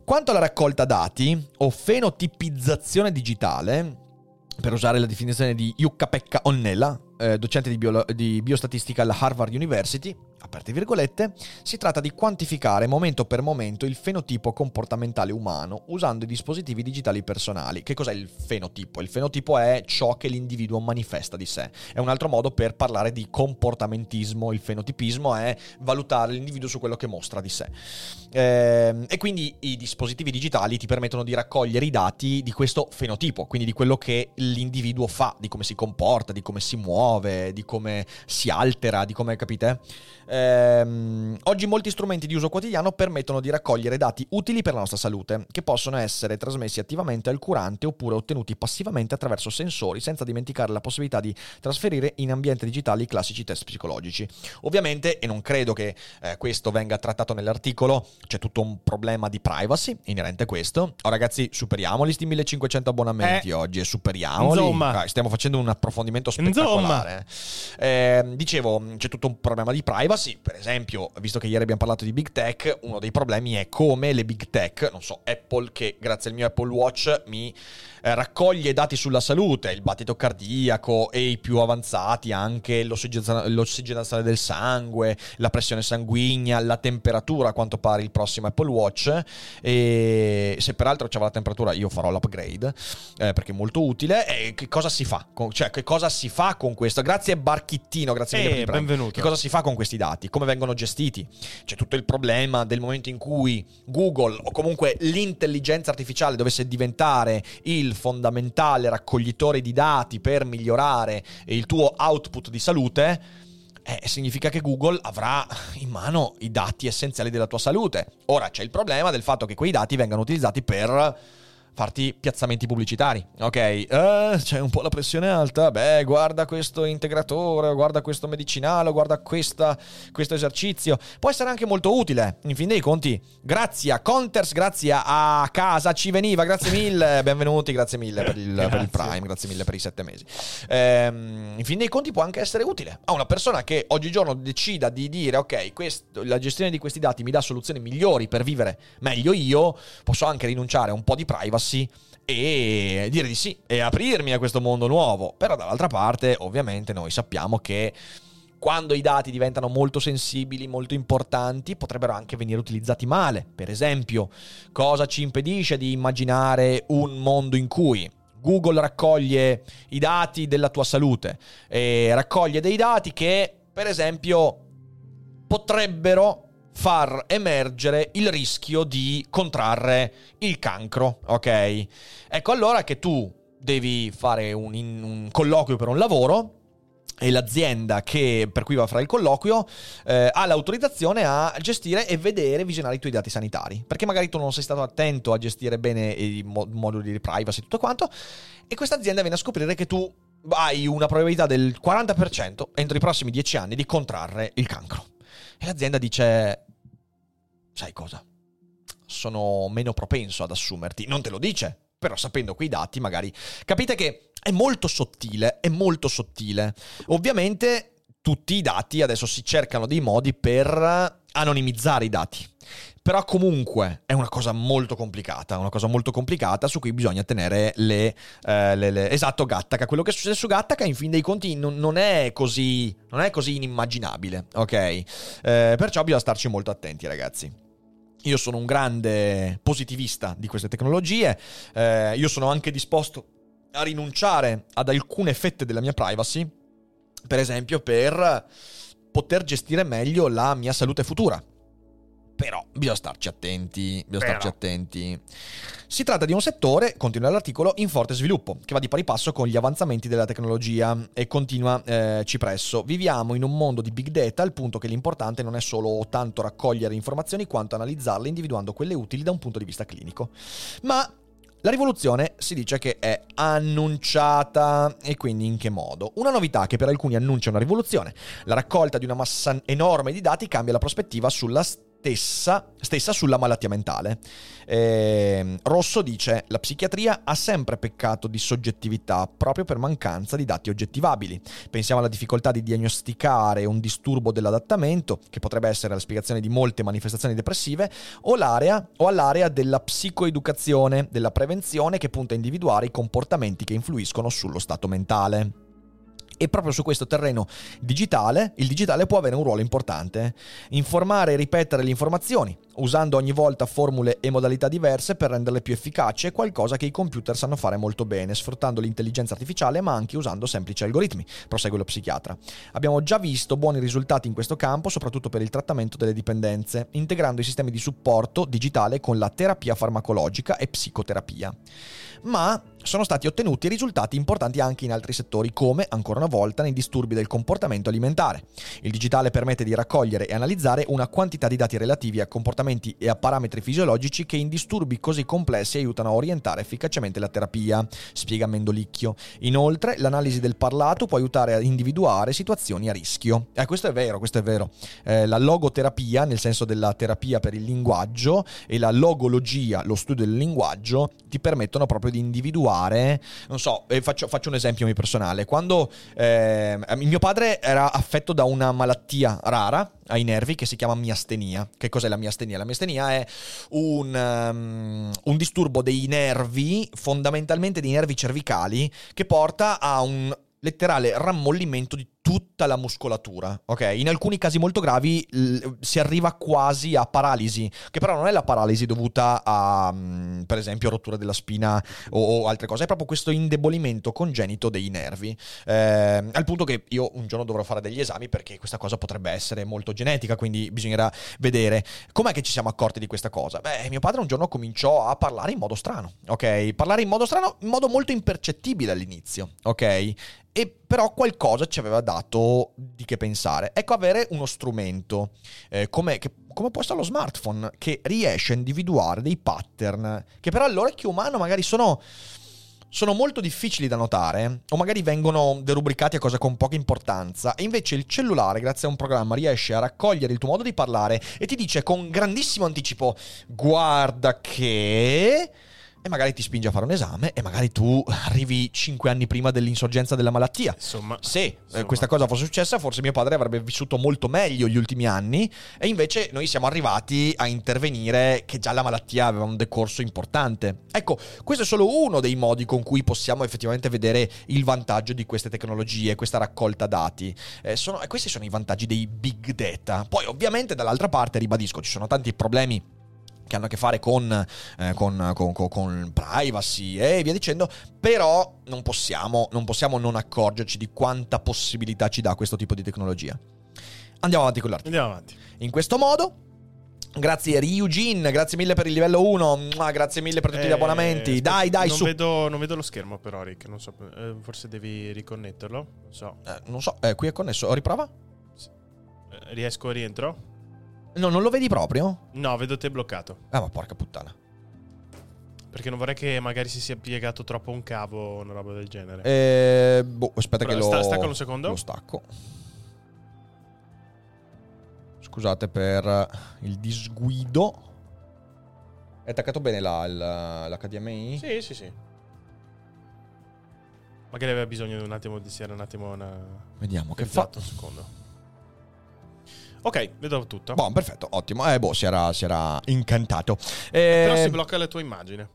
Quanto alla raccolta dati o fenotipizzazione digitale, per usare la definizione di Jukka-Pekka Onnella, eh, docente di, bio- di biostatistica alla Harvard University, aperte virgolette, si tratta di quantificare momento per momento il fenotipo comportamentale umano usando i dispositivi digitali personali. Che cos'è il fenotipo? Il fenotipo è ciò che l'individuo manifesta di sé. È un altro modo per parlare di comportamentismo. Il fenotipismo è valutare l'individuo su quello che mostra di sé. Eh, e quindi i dispositivi digitali ti permettono di raccogliere i dati di questo fenotipo, quindi di quello che l'individuo fa, di come si comporta, di come si muove muove, di come si altera, di come capite? Ehm, oggi molti strumenti di uso quotidiano permettono di raccogliere dati utili per la nostra salute, che possono essere trasmessi attivamente al curante oppure ottenuti passivamente attraverso sensori, senza dimenticare la possibilità di trasferire in ambienti digitali i classici test psicologici. Ovviamente, e non credo che eh, questo venga trattato nell'articolo, c'è tutto un problema di privacy inerente a questo. Oh, ragazzi, superiamoli sti 1500 abbonamenti eh, oggi e superiamoli. Insomma. stiamo facendo un approfondimento spettacolare. Eh, dicevo, c'è tutto un problema di privacy per esempio, visto che ieri abbiamo parlato di big tech, uno dei problemi è come le big tech, non so, Apple che grazie al mio Apple Watch mi eh, raccoglie dati sulla salute, il battito cardiaco e i più avanzati anche l'ossigenazione del sangue, la pressione sanguigna, la temperatura, a quanto pare il prossimo Apple Watch. E se peraltro c'è la temperatura, io farò l'upgrade eh, perché è molto utile. E che cosa si fa? Con, cioè, che cosa si fa con questo? Grazie Barchittino, grazie mille eh, per benvenuto. Che cosa si fa con questi dati? Come vengono gestiti? C'è tutto il problema del momento in cui Google o comunque l'intelligenza artificiale dovesse diventare il fondamentale raccoglitore di dati per migliorare il tuo output di salute, eh, significa che Google avrà in mano i dati essenziali della tua salute. Ora c'è il problema del fatto che quei dati vengano utilizzati per farti piazzamenti pubblicitari. Ok, eh, c'è un po' la pressione alta. Beh, guarda questo integratore, guarda questo medicinale, guarda questa, questo esercizio. Può essere anche molto utile. In fin dei conti, grazie a Conters, grazie a casa ci veniva. Grazie mille, benvenuti, grazie mille per il, per il, Prime, grazie mille per i sette mesi. Ehm, in fin dei conti, può anche essere utile a una persona che oggigiorno decida di dire: Ok, questo, la gestione di questi dati mi dà soluzioni migliori per vivere meglio io. Posso anche rinunciare a un po' di privacy privacy e dire di sì e aprirmi a questo mondo nuovo. Però dall'altra parte, ovviamente, noi sappiamo che quando i dati diventano molto sensibili, molto importanti, potrebbero anche venire utilizzati male. Per esempio, cosa ci impedisce di immaginare un mondo in cui Google raccoglie i dati della tua salute e raccoglie dei dati che, per esempio, potrebbero far emergere il rischio di contrarre il cancro, ok? Ecco allora che tu devi fare un, un colloquio per un lavoro e l'azienda che, per cui va a fare il colloquio eh, ha l'autorizzazione a gestire e vedere e visionare i tuoi dati sanitari. Perché magari tu non sei stato attento a gestire bene i moduli di privacy e tutto quanto, e questa azienda viene a scoprire che tu hai una probabilità del 40% entro i prossimi 10 anni di contrarre il cancro. E l'azienda dice, sai cosa? Sono meno propenso ad assumerti. Non te lo dice, però sapendo quei dati magari... Capite che è molto sottile, è molto sottile. Ovviamente tutti i dati adesso si cercano dei modi per anonimizzare i dati. Però comunque è una cosa molto complicata, una cosa molto complicata su cui bisogna tenere le... Eh, le, le... Esatto, Gattaca. Quello che succede su Gattaca in fin dei conti non, non, è, così, non è così inimmaginabile, ok? Eh, perciò bisogna starci molto attenti ragazzi. Io sono un grande positivista di queste tecnologie, eh, io sono anche disposto a rinunciare ad alcune fette della mia privacy, per esempio per poter gestire meglio la mia salute futura. Però bisogna starci attenti, bisogna starci attenti. Si tratta di un settore, continua l'articolo, in forte sviluppo, che va di pari passo con gli avanzamenti della tecnologia e continua eh, cipresso. Viviamo in un mondo di big data al punto che l'importante non è solo tanto raccogliere informazioni quanto analizzarle individuando quelle utili da un punto di vista clinico. Ma la rivoluzione si dice che è annunciata e quindi in che modo? Una novità che per alcuni annuncia una rivoluzione. La raccolta di una massa enorme di dati cambia la prospettiva sulla stessa, stessa sulla malattia mentale. Eh, Rosso dice: La psichiatria ha sempre peccato di soggettività proprio per mancanza di dati oggettivabili. Pensiamo alla difficoltà di diagnosticare un disturbo dell'adattamento, che potrebbe essere la spiegazione di molte manifestazioni depressive, o, o all'area della psicoeducazione, della prevenzione, che punta a individuare i comportamenti che influiscono sullo stato mentale. E proprio su questo terreno digitale, il digitale può avere un ruolo importante. Informare e ripetere le informazioni, usando ogni volta formule e modalità diverse per renderle più efficaci, è qualcosa che i computer sanno fare molto bene, sfruttando l'intelligenza artificiale ma anche usando semplici algoritmi, prosegue lo psichiatra. Abbiamo già visto buoni risultati in questo campo, soprattutto per il trattamento delle dipendenze, integrando i sistemi di supporto digitale con la terapia farmacologica e psicoterapia. Ma sono stati ottenuti risultati importanti anche in altri settori, come, ancora una volta, nei disturbi del comportamento alimentare. Il digitale permette di raccogliere e analizzare una quantità di dati relativi a comportamenti e a parametri fisiologici che in disturbi così complessi aiutano a orientare efficacemente la terapia, spiega Mendolicchio. Inoltre, l'analisi del parlato può aiutare a individuare situazioni a rischio. Eh, questo è vero, questo è vero. Eh, la logoterapia, nel senso della terapia per il linguaggio, e la logologia, lo studio del linguaggio, ti permettono proprio di individuare, non so, eh, faccio, faccio, un esempio mio personale, quando eh, mio padre era affetto da una malattia rara ai nervi che si chiama miastenia. Che cos'è la miastenia? La miastenia è un, um, un disturbo dei nervi, fondamentalmente dei nervi cervicali, che porta a un letterale rammollimento di tutta la muscolatura, ok? In alcuni casi molto gravi l- si arriva quasi a paralisi, che però non è la paralisi dovuta a, mh, per esempio, rottura della spina o, o, altre cose, è proprio questo indebolimento congenito dei nervi, eh, al punto che io un giorno dovrò fare degli esami perché questa cosa potrebbe essere molto genetica, quindi bisognerà vedere com'è che ci siamo accorti di questa cosa. Beh, mio padre un giorno cominciò a parlare in modo strano, ok? Parlare in modo strano, in modo molto impercettibile all'inizio, ok? E però qualcosa ci aveva dato di che pensare. Ecco, avere uno strumento eh, come, che, come può essere lo smartphone che riesce a individuare dei pattern che però all'orecchio umano magari sono sono molto difficili da notare o magari vengono derubricati a cose con poca importanza e invece il cellulare grazie a un programma riesce a raccogliere il tuo modo di parlare e ti dice con grandissimo anticipo guarda che e magari ti spinge a fare un esame e magari tu arrivi cinque anni prima dell'insorgenza della malattia. Insomma, se eh, insomma. questa cosa fosse successa, forse mio padre avrebbe vissuto molto meglio gli ultimi anni e invece noi siamo arrivati a intervenire che già la malattia aveva un decorso importante. Ecco, questo è solo uno dei modi con cui possiamo effettivamente vedere il vantaggio di queste tecnologie, questa raccolta dati. Eh, sono, questi sono i vantaggi dei big data. Poi ovviamente dall'altra parte, ribadisco, ci sono tanti problemi che hanno a che fare con, eh, con, con, con, privacy e via dicendo, però non possiamo, non possiamo non accorgerci di quanta possibilità ci dà questo tipo di tecnologia. Andiamo avanti con l'articolo. Andiamo avanti. In questo modo Grazie Ryujin, grazie mille per il livello 1, grazie mille per tutti eh, gli abbonamenti. Aspetta, dai, dai, non su. Vedo, non vedo lo schermo però, Rick. Non so, eh, forse devi riconnetterlo. Non so. Eh, non so, eh, qui è connesso. Riprova? Eh, riesco rientro? No, non lo vedi proprio? No, vedo te bloccato. Ah, ma porca puttana. Perché non vorrei che magari si sia piegato troppo un cavo o una roba del genere. Eh, boh, aspetta Però che sta, lo... Stacca un secondo. Lo stacco. Scusate per il disguido. È attaccato bene la, la, l'HDMI? Sì, sì, sì. Magari aveva bisogno di un attimo di sia un attimo una... Vediamo che fa. Un secondo. Ok, vedo tutto. Buon, perfetto, ottimo. Eh, boh, si era, si era incantato. Eh, Però si blocca la tua immagine.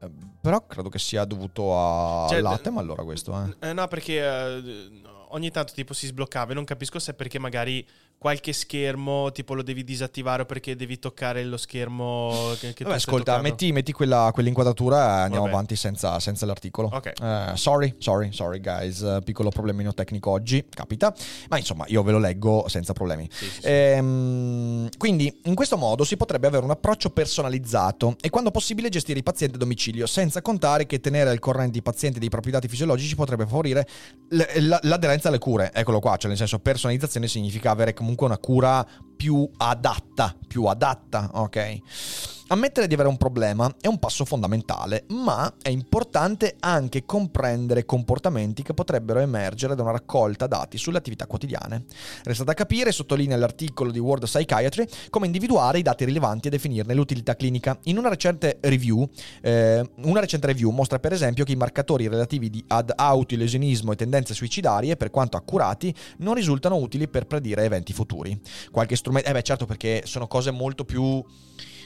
Eh, però credo che sia dovuto a cioè, Latem allora questo, eh. eh no, perché eh, ogni tanto tipo si sbloccava e non capisco se è perché magari qualche schermo tipo lo devi disattivare perché devi toccare lo schermo che, che Vabbè, ascolta, metti, metti quella, quell'inquadratura e andiamo Vabbè. avanti senza, senza, l'articolo. Ok. Uh, sorry, sorry, sorry guys, uh, piccolo problemino tecnico oggi, capita, ma insomma io ve lo leggo senza problemi. Sì, sì, sì. Ehm, quindi in questo modo si potrebbe avere un approccio personalizzato e quando possibile gestire i pazienti a domicilio, senza contare che tenere al corrente i pazienti dei propri dati fisiologici potrebbe favorire l'aderenza alle cure. Eccolo qua, cioè nel senso personalizzazione significa avere comunque comunque una cura più adatta, più adatta, ok? Ammettere di avere un problema è un passo fondamentale, ma è importante anche comprendere comportamenti che potrebbero emergere da una raccolta dati sulle attività quotidiane. Resta da capire, sottolinea l'articolo di World Psychiatry, come individuare i dati rilevanti e definirne l'utilità clinica. In una recente review, eh, una recente review mostra per esempio che i marcatori relativi ad autolesionismo e tendenze suicidarie, per quanto accurati, non risultano utili per predire eventi futuri. Qualche strumento... Eh beh certo perché sono cose molto più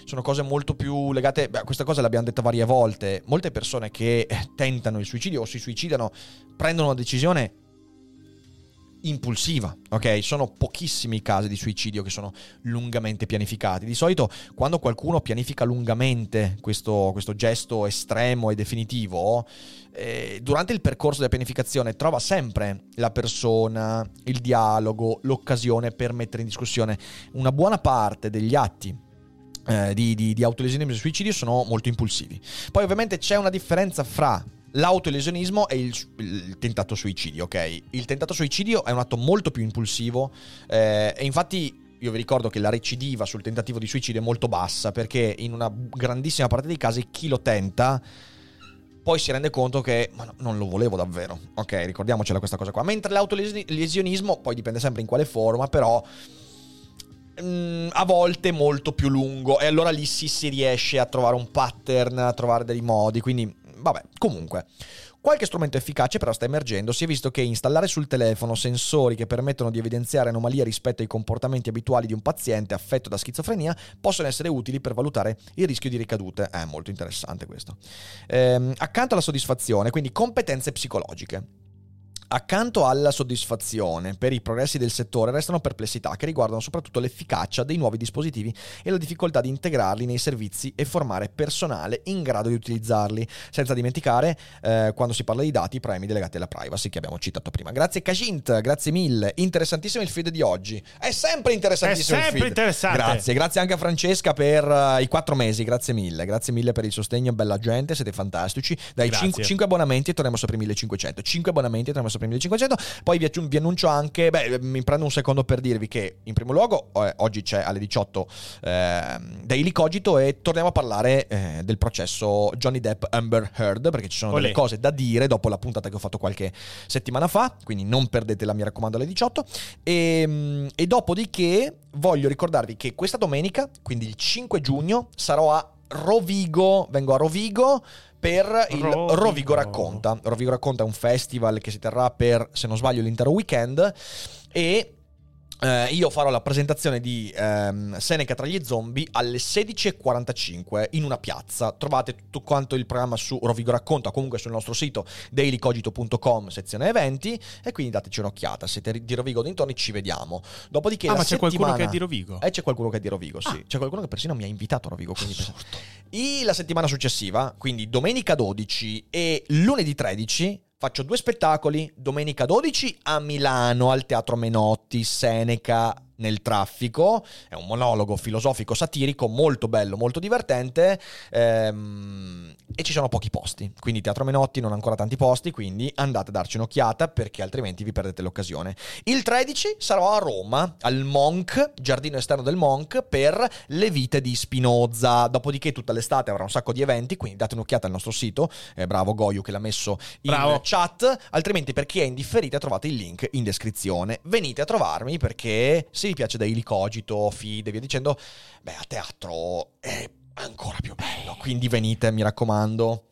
sono cose molto più legate, beh, questa cosa l'abbiamo detta varie volte, molte persone che tentano il suicidio o si suicidano prendono una decisione impulsiva, ok? Sono pochissimi i casi di suicidio che sono lungamente pianificati. Di solito quando qualcuno pianifica lungamente questo, questo gesto estremo e definitivo, eh, durante il percorso della pianificazione trova sempre la persona, il dialogo, l'occasione per mettere in discussione una buona parte degli atti eh, di, di, di autolesionismo e suicidio sono molto impulsivi. Poi ovviamente c'è una differenza fra l'autolesionismo e il, il, tentato suicidio, ok? Il tentato suicidio è un atto molto più impulsivo eh, e infatti io vi ricordo che la recidiva sul tentativo di suicidio è molto bassa perché in una grandissima parte dei casi chi lo tenta poi si rende conto che ma no, non lo volevo davvero. Ok, ricordiamocela questa cosa qua. Mentre l'autolesionismo poi dipende sempre in quale forma, però mm, a volte molto più lungo e allora lì sì si riesce a trovare un pattern, a trovare dei modi, quindi vabbè, comunque. Qualche strumento efficace però sta emergendo, si è visto che installare sul telefono sensori che permettono di evidenziare anomalie rispetto ai comportamenti abituali di un paziente affetto da schizofrenia possono essere utili per valutare il rischio di ricadute. È molto interessante questo. Ehm, accanto alla soddisfazione, quindi competenze psicologiche. Accanto alla soddisfazione per i progressi del settore restano perplessità che riguardano soprattutto l'efficacia dei nuovi dispositivi e la difficoltà di integrarli nei servizi e formare personale in grado di utilizzarli, senza dimenticare eh, quando si parla di dati i premi delegati alla privacy che abbiamo citato prima. Grazie Kajint, grazie mille, interessantissimo il feed di oggi. È sempre interessantissimo È sempre interessante. Grazie, grazie anche a Francesca per uh, i quattro mesi, grazie mille, grazie mille per il sostegno, bella gente, siete fantastici. Dai Grazie. 5, abbonamenti e torniamo sopra i 1500. 5 abbonamenti e torniamo sopra i 1500. Poi vi, vi annuncio anche, beh, mi prendo un secondo per dirvi che in primo luogo eh, oggi c'è alle 18 eh, Daily Cogito e torniamo a parlare eh, del processo Johnny Depp Amber Heard perché ci sono Olè. delle cose da dire dopo la puntata che ho fatto qualche settimana fa, quindi non perdetela, mi raccomando, alle 18. E, mm, e dopodiché voglio ricordarvi che questa domenica, quindi il 5 giugno, sarò a Rovigo, vengo a Rovigo per il Rovigo. Rovigo Racconta. Rovigo Racconta è un festival che si terrà per, se non sbaglio, l'intero weekend e eh, io farò la presentazione di ehm, Seneca tra gli zombie alle 16.45 in una piazza. Trovate tutto quanto il programma su Rovigo Racconta, comunque sul nostro sito dailycogito.com, sezione eventi, e quindi dateci un'occhiata. Siete di Rovigo dintorni, ci vediamo. Dopodiché Ah, ma c'è qualcuno che è di Rovigo? eh, c'è qualcuno che è di Rovigo, sì. Ah. C'è qualcuno che persino mi ha invitato a Rovigo. Quindi. I- la settimana successiva, quindi domenica 12 e lunedì 13, faccio due spettacoli. Domenica 12 a Milano, al Teatro Menotti, Seneca nel traffico. È un monologo filosofico satirico molto bello, molto divertente. ehm, e ci sono pochi posti. Quindi Teatro Menotti non ha ancora tanti posti, quindi andate a darci un'occhiata perché altrimenti vi perdete l'occasione. Il 13 sarò a Roma, al Monk, giardino esterno del Monk, per le vite di Spinoza. Dopodiché tutta l'estate avrà un sacco di eventi, quindi date un'occhiata al nostro sito. Eh, bravo Goyu che l'ha messo in Bravo. chat. Altrimenti per chi è indifferita trovate il link in descrizione. Venite a trovarmi perché se vi piace Daily Cogito, Feed e via dicendo, beh a teatro è ancora più bello. Quindi venite, mi raccomando.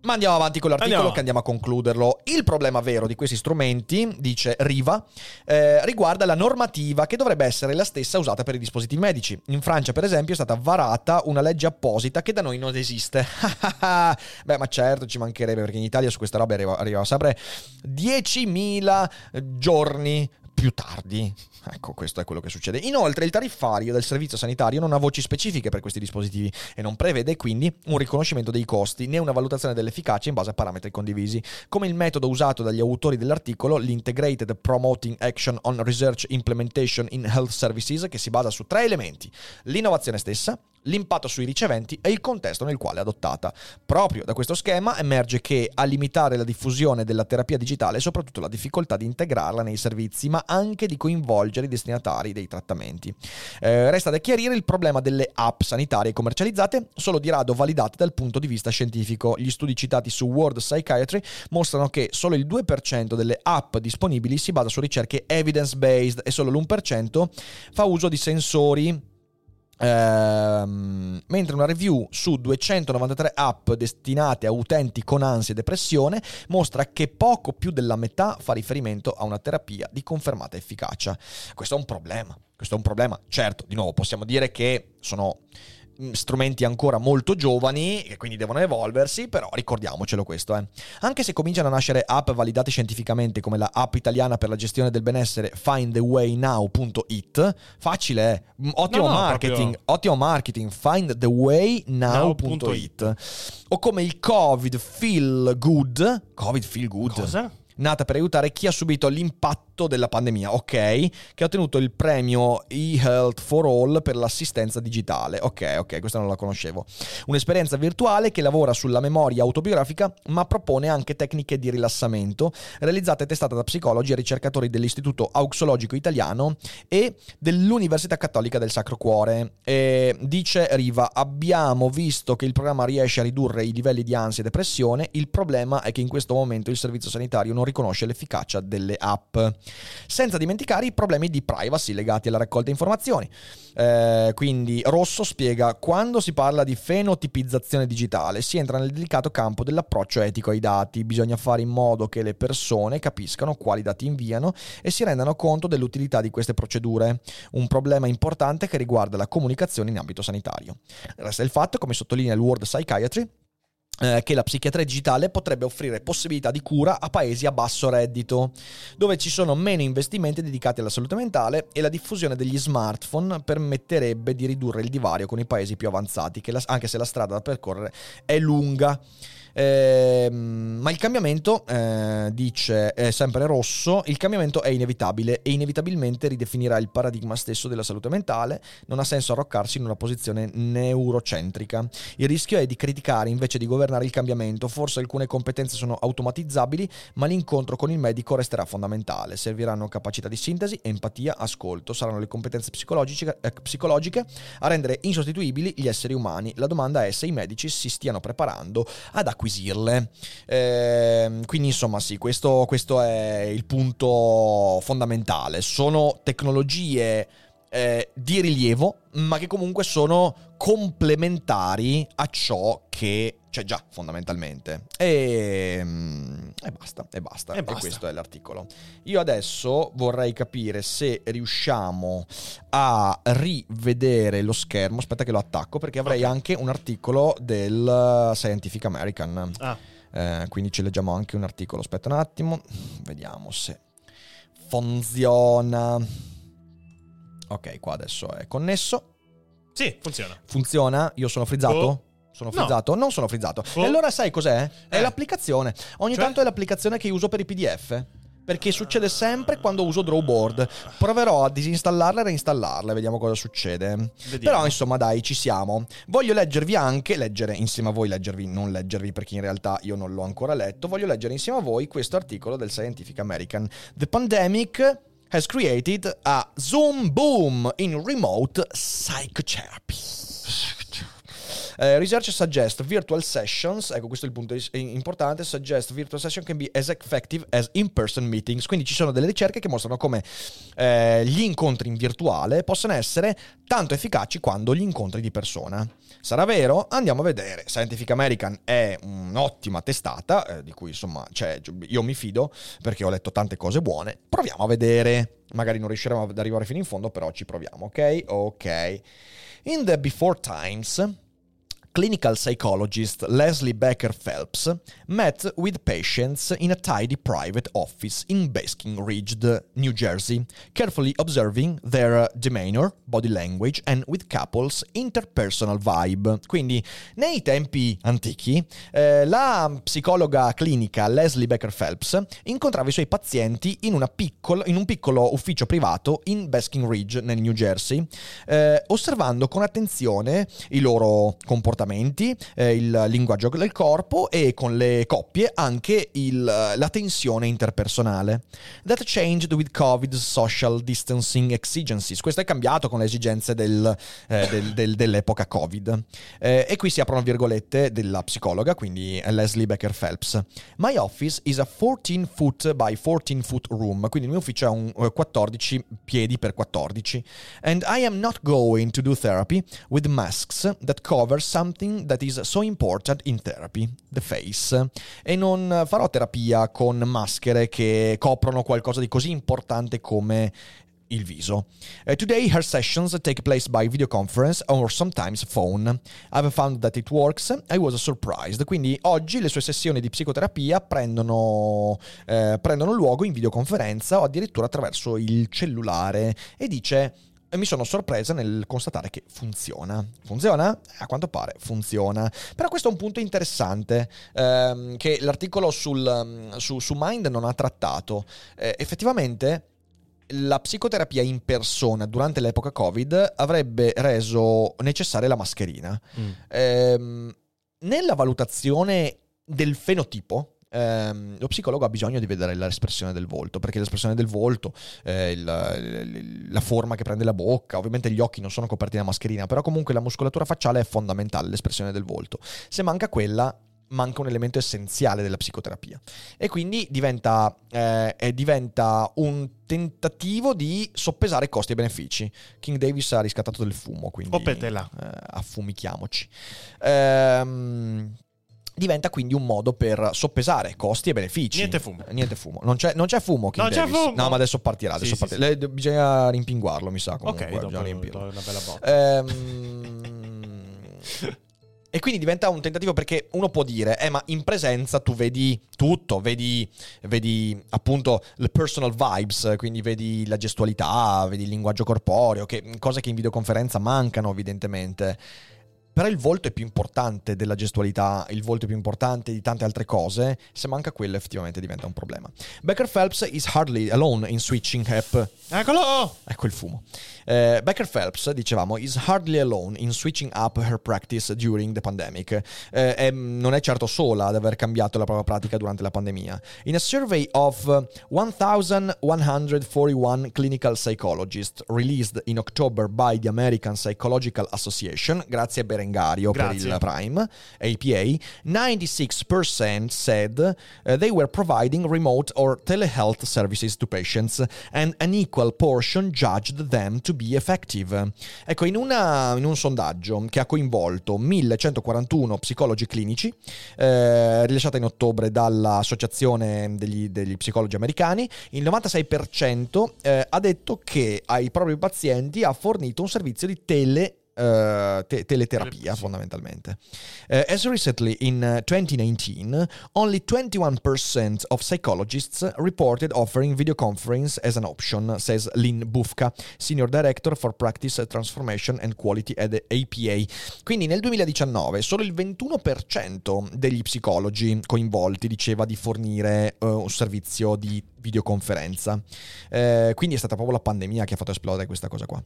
Ma andiamo avanti con l'articolo Andiamo. che andiamo a concluderlo. Il problema vero di questi strumenti, dice Riva, eh, riguarda la normativa che dovrebbe essere la stessa usata per i dispositivi medici. In Francia, per esempio, è stata varata una legge apposita che da noi non esiste. Beh, ma certo, ci mancherebbe perché in Italia su questa roba arriva, arriva sempre 10.000 giorni più tardi. Ecco, questo è quello che succede. Inoltre, il tariffario del servizio sanitario non ha voci specifiche per questi dispositivi e non prevede quindi un riconoscimento dei costi né una valutazione dell'efficacia in base a parametri condivisi. Come il metodo usato dagli autori dell'articolo, l'Integrated Promoting Action on Research Implementation in Health Services, che si basa su tre elementi: l'innovazione stessa, l'impatto sui riceventi e il contesto nel quale è adottata. Proprio da questo schema emerge che a limitare la diffusione della terapia digitale è soprattutto la difficoltà di integrarla nei servizi, ma anche di coinvolgere i destinatari dei trattamenti. Eh, resta da chiarire il problema delle app sanitarie commercializzate, solo di rado validate dal punto di vista scientifico. Gli studi citati su World Psychiatry mostrano che solo il 2% delle app disponibili si basa su ricerche evidence-based e solo l'1% fa uso di sensori Ehm, mentre una review su 293 app destinate a utenti con ansia e depressione mostra che poco più della metà fa riferimento a una terapia di confermata efficacia. Questo è un problema. Questo è un problema. Certo, di nuovo, possiamo dire che sono strumenti ancora molto giovani e quindi devono evolversi, però ricordiamocelo questo. Eh. Anche se cominciano a nascere app validate scientificamente come la app italiana per la gestione del benessere findthewaynow.it, facile, eh? Mm, ottimo No, no, marketing, proprio- ottimo marketing, findthewaynow.it. O come il Covid Feel Good, Covid Feel Good. Cosa? Nata per aiutare chi ha subito l'impatto della pandemia, ok, che ha ottenuto il premio eHealth for All per l'assistenza digitale. Ok, ok, questa non la conoscevo. Un'esperienza virtuale che lavora sulla memoria autobiografica, ma propone anche tecniche di rilassamento, realizzata e testata da psicologi e ricercatori dell'Istituto Auxologico Italiano e dell'Università Cattolica del Sacro Cuore. E dice Riva, abbiamo visto che il programma riesce a ridurre i livelli di ansia e depressione, il problema è che in questo momento il servizio sanitario non riconosce l'efficacia delle app. Senza dimenticare i problemi di privacy legati alla raccolta informazioni. Eh, quindi Rosso spiega, quando si parla di fenotipizzazione digitale si entra nel delicato campo dell'approccio etico ai dati, bisogna fare in modo che le persone capiscano quali dati inviano e si rendano conto dell'utilità di queste procedure, un problema importante che riguarda la comunicazione in ambito sanitario. Resta il fatto, come sottolinea il World Psychiatry, che la psichiatria digitale potrebbe offrire possibilità di cura a paesi a basso reddito, dove ci sono meno investimenti dedicati alla salute mentale e la diffusione degli smartphone permetterebbe di ridurre il divario con i paesi più avanzati, la, anche se la strada da percorrere è lunga. Eh, ma il cambiamento, eh, dice è sempre Rosso, il cambiamento è inevitabile e inevitabilmente ridefinirà il paradigma stesso della salute mentale. Non ha senso arroccarsi in una posizione neurocentrica. Il rischio è di criticare invece di governare il cambiamento. Forse alcune competenze sono automatizzabili, ma l'incontro con il medico resterà fondamentale. Serviranno capacità di sintesi, empatia, ascolto. Saranno le competenze psicologiche, eh, psicologiche a rendere insostituibili gli esseri umani. La domanda è se i medici si stiano preparando ad acquisire acquisirle. Eh, quindi insomma sì, questo, questo, è il punto fondamentale. Sono tecnologie eh, di rilievo, ma che comunque sono complementari a ciò che c'è già fondamentalmente. E, mm, e basta, e basta. E, basta. e questo è l'articolo. Io adesso vorrei capire se riusciamo a rivedere lo schermo. Aspetta che lo attacco perché avrei okay. anche un articolo del Scientific American. Ah. Eh, quindi ci leggiamo anche un articolo. Aspetta un attimo, vediamo se funziona. Ok, qua adesso è connesso. Sì, funziona. Funziona? Io sono frizzato? Oh. Sono frizzato? No. Non sono frizzato. Oh. E allora sai cos'è? È eh. l'applicazione. Ogni cioè? tanto è l'applicazione che uso per i PDF. Perché succede sempre quando uso Drawboard. Proverò a disinstallarla e reinstallarla, vediamo cosa succede. Vediamo. Però insomma dai, ci siamo. Voglio leggervi anche, leggere insieme a voi, leggervi, non leggervi perché in realtà io non l'ho ancora letto, voglio leggere insieme a voi questo articolo del Scientific American. The Pandemic has created a Zoom boom in remote psychotherapy. Uh, research suggest virtual sessions, ecco questo è il punto importante, suggest virtual session can be as effective as in-person meetings, quindi ci sono delle ricerche che mostrano come eh, gli incontri in virtuale possono essere tanto efficaci quanto gli incontri di persona. Sarà vero? Andiamo a vedere. Scientific American è un'ottima testata, eh, di cui insomma cioè, io mi fido perché ho letto tante cose buone. Proviamo a vedere. Magari non riusciremo ad arrivare fino in fondo, però ci proviamo, ok? Ok. In the before times, clinical psychologist Leslie Becker Phelps met with patients in a tidy private office in Basking Ridge, New Jersey, carefully observing their demeanor, body language and with couples interpersonal vibe. Quindi, nei tempi antichi, eh, la psicologa clinica Leslie Becker Phelps incontrava i suoi pazienti in, piccolo, in un piccolo ufficio privato in Basking Ridge, nel New Jersey, eh, osservando con attenzione i loro comportamenti comportamenti, eh, il linguaggio del corpo e con le coppie anche il, la tensione interpersonale. That changed with COVID social distancing exigencies. Questo è cambiato con le esigenze del, eh, del, del, dell'epoca Covid. Eh, e qui si aprono virgolette della psicologa, quindi Leslie Becker Phelps. My office is a 14 foot by 14 foot room, quindi il mio ufficio è un 14 eh, piedi per 14. And I am not going to do therapy with masks that cover some something that is so important in therapy, the face. E non farò terapia con maschere che coprono qualcosa di così importante come il viso. Uh, today her sessions take place by video conference or sometimes phone. I've found that it works. I was surprised. Quindi oggi le sue sessioni di psicoterapia prendono, eh, prendono luogo in videoconferenza o addirittura attraverso il cellulare e dice e mi sono sorpresa nel constatare che funziona. Funziona? A quanto pare funziona. Però questo è un punto interessante ehm, che l'articolo sul, su, su, Mind non ha trattato. Eh, effettivamente la psicoterapia in persona durante l'epoca Covid avrebbe reso necessaria la mascherina. Mm. Ehm, nella valutazione del fenotipo, ehm, lo psicologo ha bisogno di vedere l'espressione del volto, perché l'espressione del volto, eh, il, la forma che prende la bocca, ovviamente gli occhi non sono coperti da mascherina, però comunque la muscolatura facciale è fondamentale, l'espressione del volto. Se manca quella, manca un elemento essenziale della psicoterapia. E quindi diventa, eh, diventa, un tentativo di soppesare costi e benefici. King Davis ha riscattato del fumo, quindi eh, affumichiamoci. Ehm, diventa quindi un modo per soppesare costi e benefici. Niente fumo. Eh, niente fumo. Non c'è, non c'è fumo. King non Davis. c'è fumo. No, ma adesso partirà. Adesso sì, partirà. Sì, sì. Bisogna rimpinguarlo, mi sa. Comunque, ok, bisogna rimpirlo. una bella botta. Ehm... E quindi diventa un tentativo perché uno può dire, eh ma in presenza tu vedi tutto, vedi, vedi appunto le personal vibes, quindi vedi la gestualità, vedi il linguaggio corporeo, che, cose che in videoconferenza mancano evidentemente. Però il volto è più importante della gestualità, il volto è più importante di tante altre cose. Se manca quello, effettivamente diventa un problema. Becker Phelps is hardly alone in switching app. Eccolo! Ecco il fumo. Uh, Becker Phelps, dicevamo, is hardly alone in switching up her practice during the pandemic. Uh, è, non è certo sola ad aver cambiato la propria pratica durante la pandemia. In a survey of 1,141 clinical psychologists released in October by the American Psychological Association, grazie a Berengario Berengario Grazie. per il Prime, APA, 96% said uh, they were providing remote or telehealth services to patients and an equal portion judged them to be effective. Ecco, in, una, in un sondaggio che ha coinvolto 1141 psicologi clinici, eh, rilasciata in ottobre dall'Associazione degli, degli Psicologi Americani, il 96% eh, ha detto che ai propri pazienti ha fornito un servizio di tele uh, te- teleterapia sì. fondamentalmente. Uh, as recently in 2019, only 21% of psychologists reported offering video conference as an option, says Lynn Bufka, Senior Director for Practice Transformation and Quality at APA. Quindi nel 2019 solo il 21% degli psicologi coinvolti diceva di fornire uh, un servizio di videoconferenza. quindi è stata proprio la pandemia che ha fatto esplodere questa cosa qua.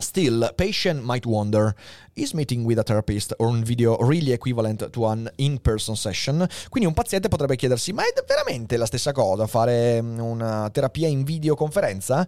Still, patient might wonder, is meeting with a therapist or on video really equivalent to an in-person session? Quindi un paziente potrebbe chiedersi, ma è veramente la stessa cosa fare mm, una terapia in videoconferenza?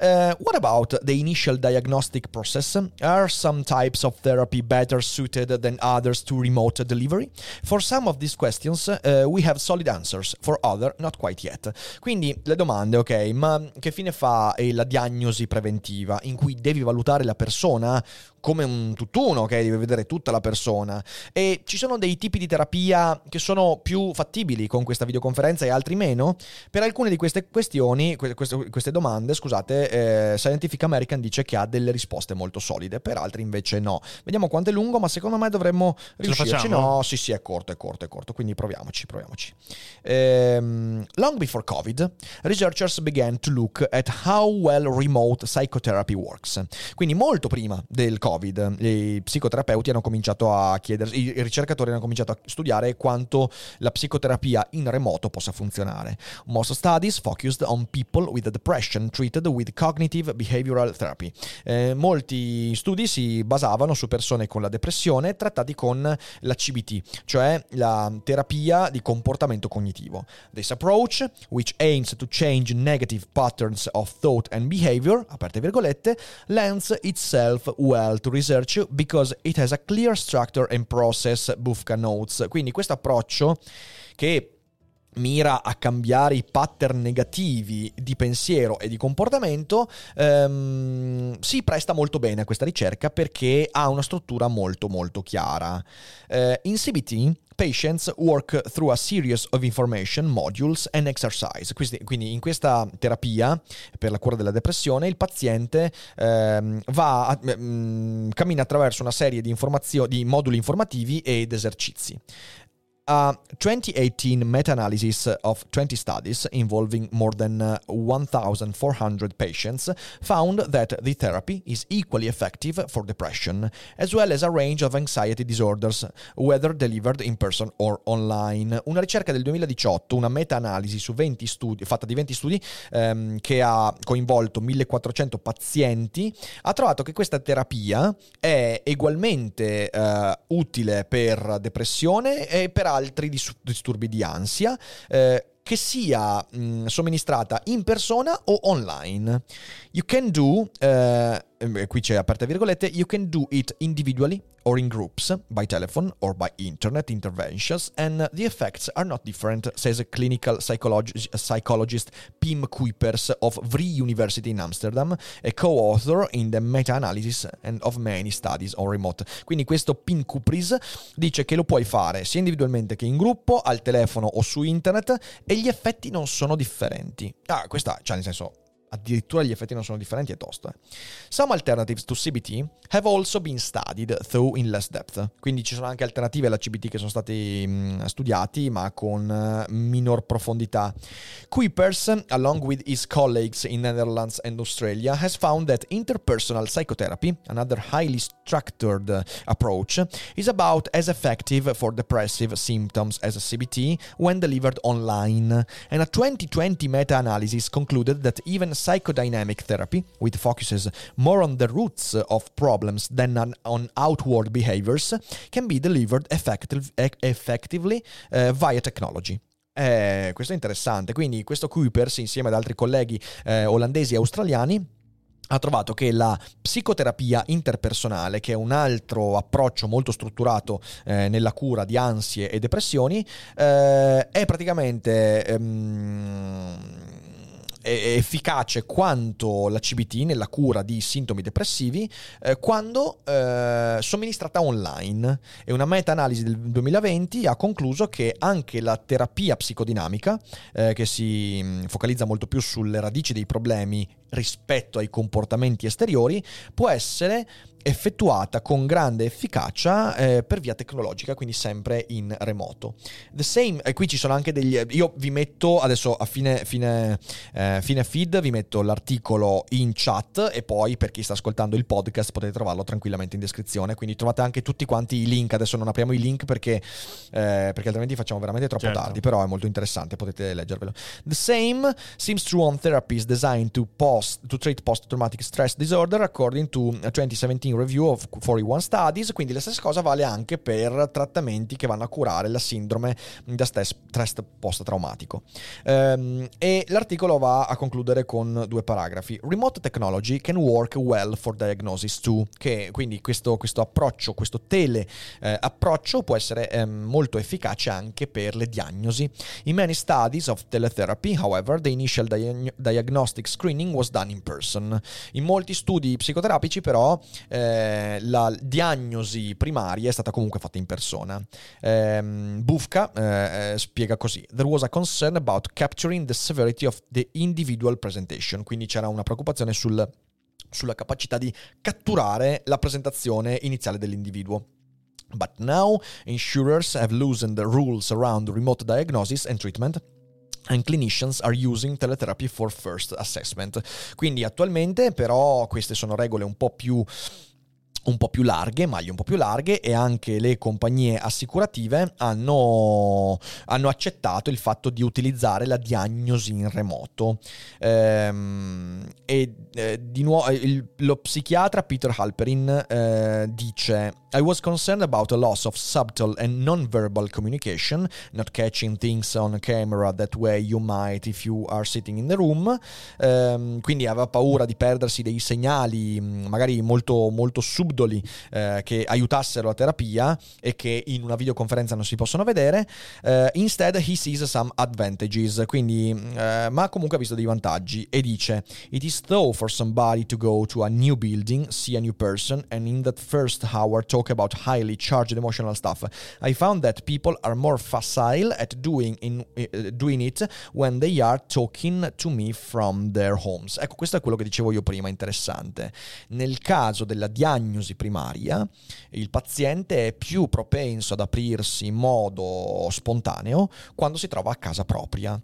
Uh, what about the initial diagnostic process? Are some types of therapy better suited than others to remote delivery? For some of these questions uh, we have solid answers, for other not quite yet. Quindi le domande, ok, ma che fine fa la diagnosi preventiva in cui devi valutare valutare la persona come un tutt'uno, ok? Devi vedere tutta la persona. E ci sono dei tipi di terapia che sono più fattibili con questa videoconferenza e altri meno. Per alcune di queste questioni, queste, queste domande, scusate, eh, Scientific American dice che ha delle risposte molto solide, per altri invece no. Vediamo quanto è lungo, ma secondo me dovremmo riuscirci. No, sì, sì, è corto, è corto, è corto. Quindi proviamoci, proviamoci. Um, long before COVID, researchers began to look at how well remote psychotherapy works. Quindi molto prima del COVID Covid, i psicoterapeuti hanno cominciato a chiedersi, i ricercatori hanno cominciato a studiare quanto la psicoterapia in remoto possa funzionare. Most studies focused on people with depression treated with cognitive behavioral therapy. Eh, molti studi si basavano su persone con la depressione trattati con la CBT, cioè la terapia di comportamento cognitivo. This approach, which aims to change negative patterns of thought and behavior, aperte virgolette, lends itself well to research because it has a clear structure and process, Bufka notes. Quindi questo approccio che mira a cambiare i pattern negativi di pensiero e di comportamento, ehm, si presta molto bene a questa ricerca perché ha una struttura molto molto chiara. Eh, in CBT patients work through a series of information, modules and exercise. Quindi in questa terapia per la cura della depressione il paziente ehm, va mh, mm, cammina attraverso una serie di, informazio- di moduli informativi ed esercizi. A 2018 meta analysis of 20 studies involving more than uh, 1,400 patients found that the therapy is equally effective for depression, as well as a range of anxiety disorders, whether delivered in person or online. Una ricerca del 2018, una meta-analisi su 20 studi, fatta di 20 studi ehm, che ha coinvolto 1400 pazienti, ha trovato che questa terapia è ugualmente eh, utile per depressione e per altri disturbi di ansia. Eh, che sia mh, somministrata in persona o online. You can do, uh, qui c'è aperte virgolette, you can do it individually or in groups, by telephone or by internet interventions, and the effects are not different, says a clinical psycholog- psychologist Pim Kuipers of Vrije University in Amsterdam, a co-author in the meta-analysis of many studies on remote. Quindi questo Pim Kuipers dice che lo puoi fare sia individualmente che in gruppo, al telefono o su internet, e gli effetti non sono differenti. Ah, questa, cioè nel senso, addirittura gli effetti non sono differenti, è tosto. Eh. Some alternatives to CBT have also been studied, though in less depth. Quindi ci sono anche alternative alla CBT che sono stati mh, studiati, ma con uh, minor profondità. Kuipers, along with his colleagues in Netherlands and Australia, has found that interpersonal psychotherapy, another highly structured approach, is about as effective for depressive symptoms as CBT when delivered online. And a 2020 meta-analysis concluded that even psychodynamic therapy, which focuses more on the roots of problems than on, outward behaviors, can be delivered effective, effectively uh, via technology. Eh, questo è interessante. Quindi, questo Kuipers, insieme ad altri colleghi eh, olandesi e australiani, ha trovato che la psicoterapia interpersonale, che è un altro approccio molto strutturato eh, nella cura di ansie e depressioni, eh, è praticamente ehm, efficace quanto la CBT nella cura di sintomi depressivi eh, quando eh, somministrata online. E una meta-analisi del 2020 ha concluso che anche la terapia psicodinamica, eh, che si mm, focalizza molto più sulle radici dei problemi rispetto ai comportamenti esteriori, può essere effettuata con grande efficacia eh, per via tecnologica, quindi sempre in remoto. The same, e qui ci sono anche degli... Io vi metto adesso a fine, fine, eh, fine feed, vi metto l'articolo in chat e poi per chi sta ascoltando il podcast potete trovarlo tranquillamente in descrizione, quindi trovate anche tutti quanti i link, adesso non apriamo i link perché, eh, perché altrimenti facciamo veramente troppo certo. tardi, però è molto interessante, potete leggervelo. The same seems true on therapies designed to, post, to treat post-traumatic stress disorder according to 2017 in review of 41 studies, quindi la stessa cosa vale anche per trattamenti che vanno a curare la sindrome da stress, post-traumatico. Um, e l'articolo va a concludere con due paragrafi. Remote technology can work well for diagnosis too, che quindi questo, questo approccio, questo tele eh, approccio può essere eh, molto efficace anche per le diagnosi. In many studies of teletherapy, however, the initial di- diagnostic screening was done in person. In molti studi psicoterapici però eh, eh, la diagnosi primaria è stata comunque fatta in persona. Eh, Bufka eh, spiega così: There was a concern about capturing the severity of the individual presentation, quindi c'era una preoccupazione sul, sulla capacità di catturare la presentazione iniziale dell'individuo. But now insurers have loosened the rules around remote diagnosis and treatment and clinicians are using teletherapy for first assessment. Quindi attualmente però queste sono regole un po' più un po' più larghe, maglie un po' più larghe e anche le compagnie assicurative hanno, hanno accettato il fatto di utilizzare la diagnosi in remoto. Ehm, e eh, di nuovo lo psichiatra Peter Halperin eh, dice I was concerned about a loss of subtle and non-verbal communication, not catching things on camera that way you might if you are sitting in the room. Ehm, quindi aveva paura di perdersi dei segnali magari molto, molto subdoli subdoli eh, che aiutassero la terapia e che in una videoconferenza non si possono vedere. Uh, instead he sees some advantages, quindi, uh, ma comunque ha visto dei vantaggi e dice It is though for somebody to go to a new building, see a new person and in that first hour talk about highly charged emotional stuff. I found that people are more facile at doing, in, uh, doing it when they are talking to me from their homes. Ecco, questo è quello che dicevo io prima, interessante. Nel caso della diagnosi diagnosi primaria, il paziente è più propenso ad aprirsi in modo spontaneo quando si trova a casa propria.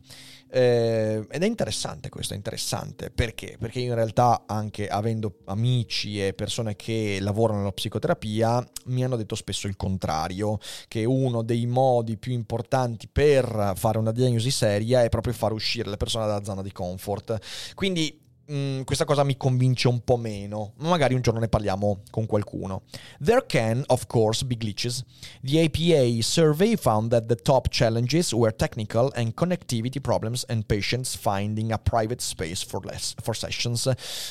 Eh, ed è interessante questo, è interessante perché? Perché in realtà anche avendo amici e persone che lavorano nella psicoterapia mi hanno detto spesso il contrario, che uno dei modi più importanti per fare una diagnosi seria è proprio far uscire le persone dalla zona di comfort. Quindi Mm, questa cosa mi convince un po' meno, ma magari un giorno ne parliamo con qualcuno. There can, of course, be glitches. The APA survey found that the top challenges were technical and connectivity problems and patients finding a private space for, less, for sessions.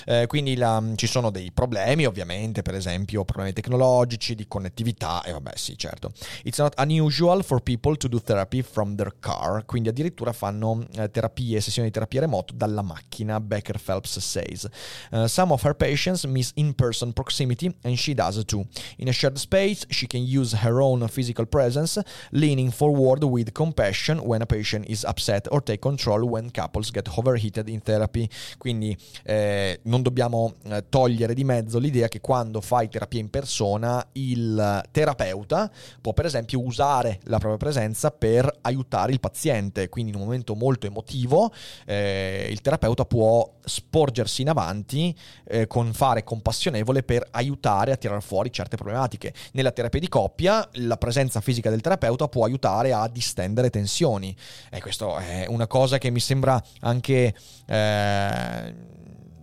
Eh, quindi la, ci sono dei problemi, ovviamente, per esempio problemi tecnologici, di connettività, e vabbè sì, certo. It's not unusual for people to do therapy from their car, quindi addirittura fanno eh, terapie, sessioni di terapia remoto dalla macchina. Becker Phelps says. Uh, some of her patients miss in person proximity, and she does too. In a shared space, she can use her own physical presence, leaning forward with compassion when a patient is upset or take control when couples get overheated in therapy. Quindi eh, non dobbiamo eh, togliere di mezzo l'idea che quando fai terapia in persona, il terapeuta può per esempio usare la propria presenza per aiutare il paziente. Quindi in un momento molto emotivo, eh, il terapeuta può spostare sporgersi in avanti eh, con fare compassionevole per aiutare a tirare fuori certe problematiche. Nella terapia di coppia la presenza fisica del terapeuta può aiutare a distendere tensioni e questo è una cosa che mi sembra anche... Eh,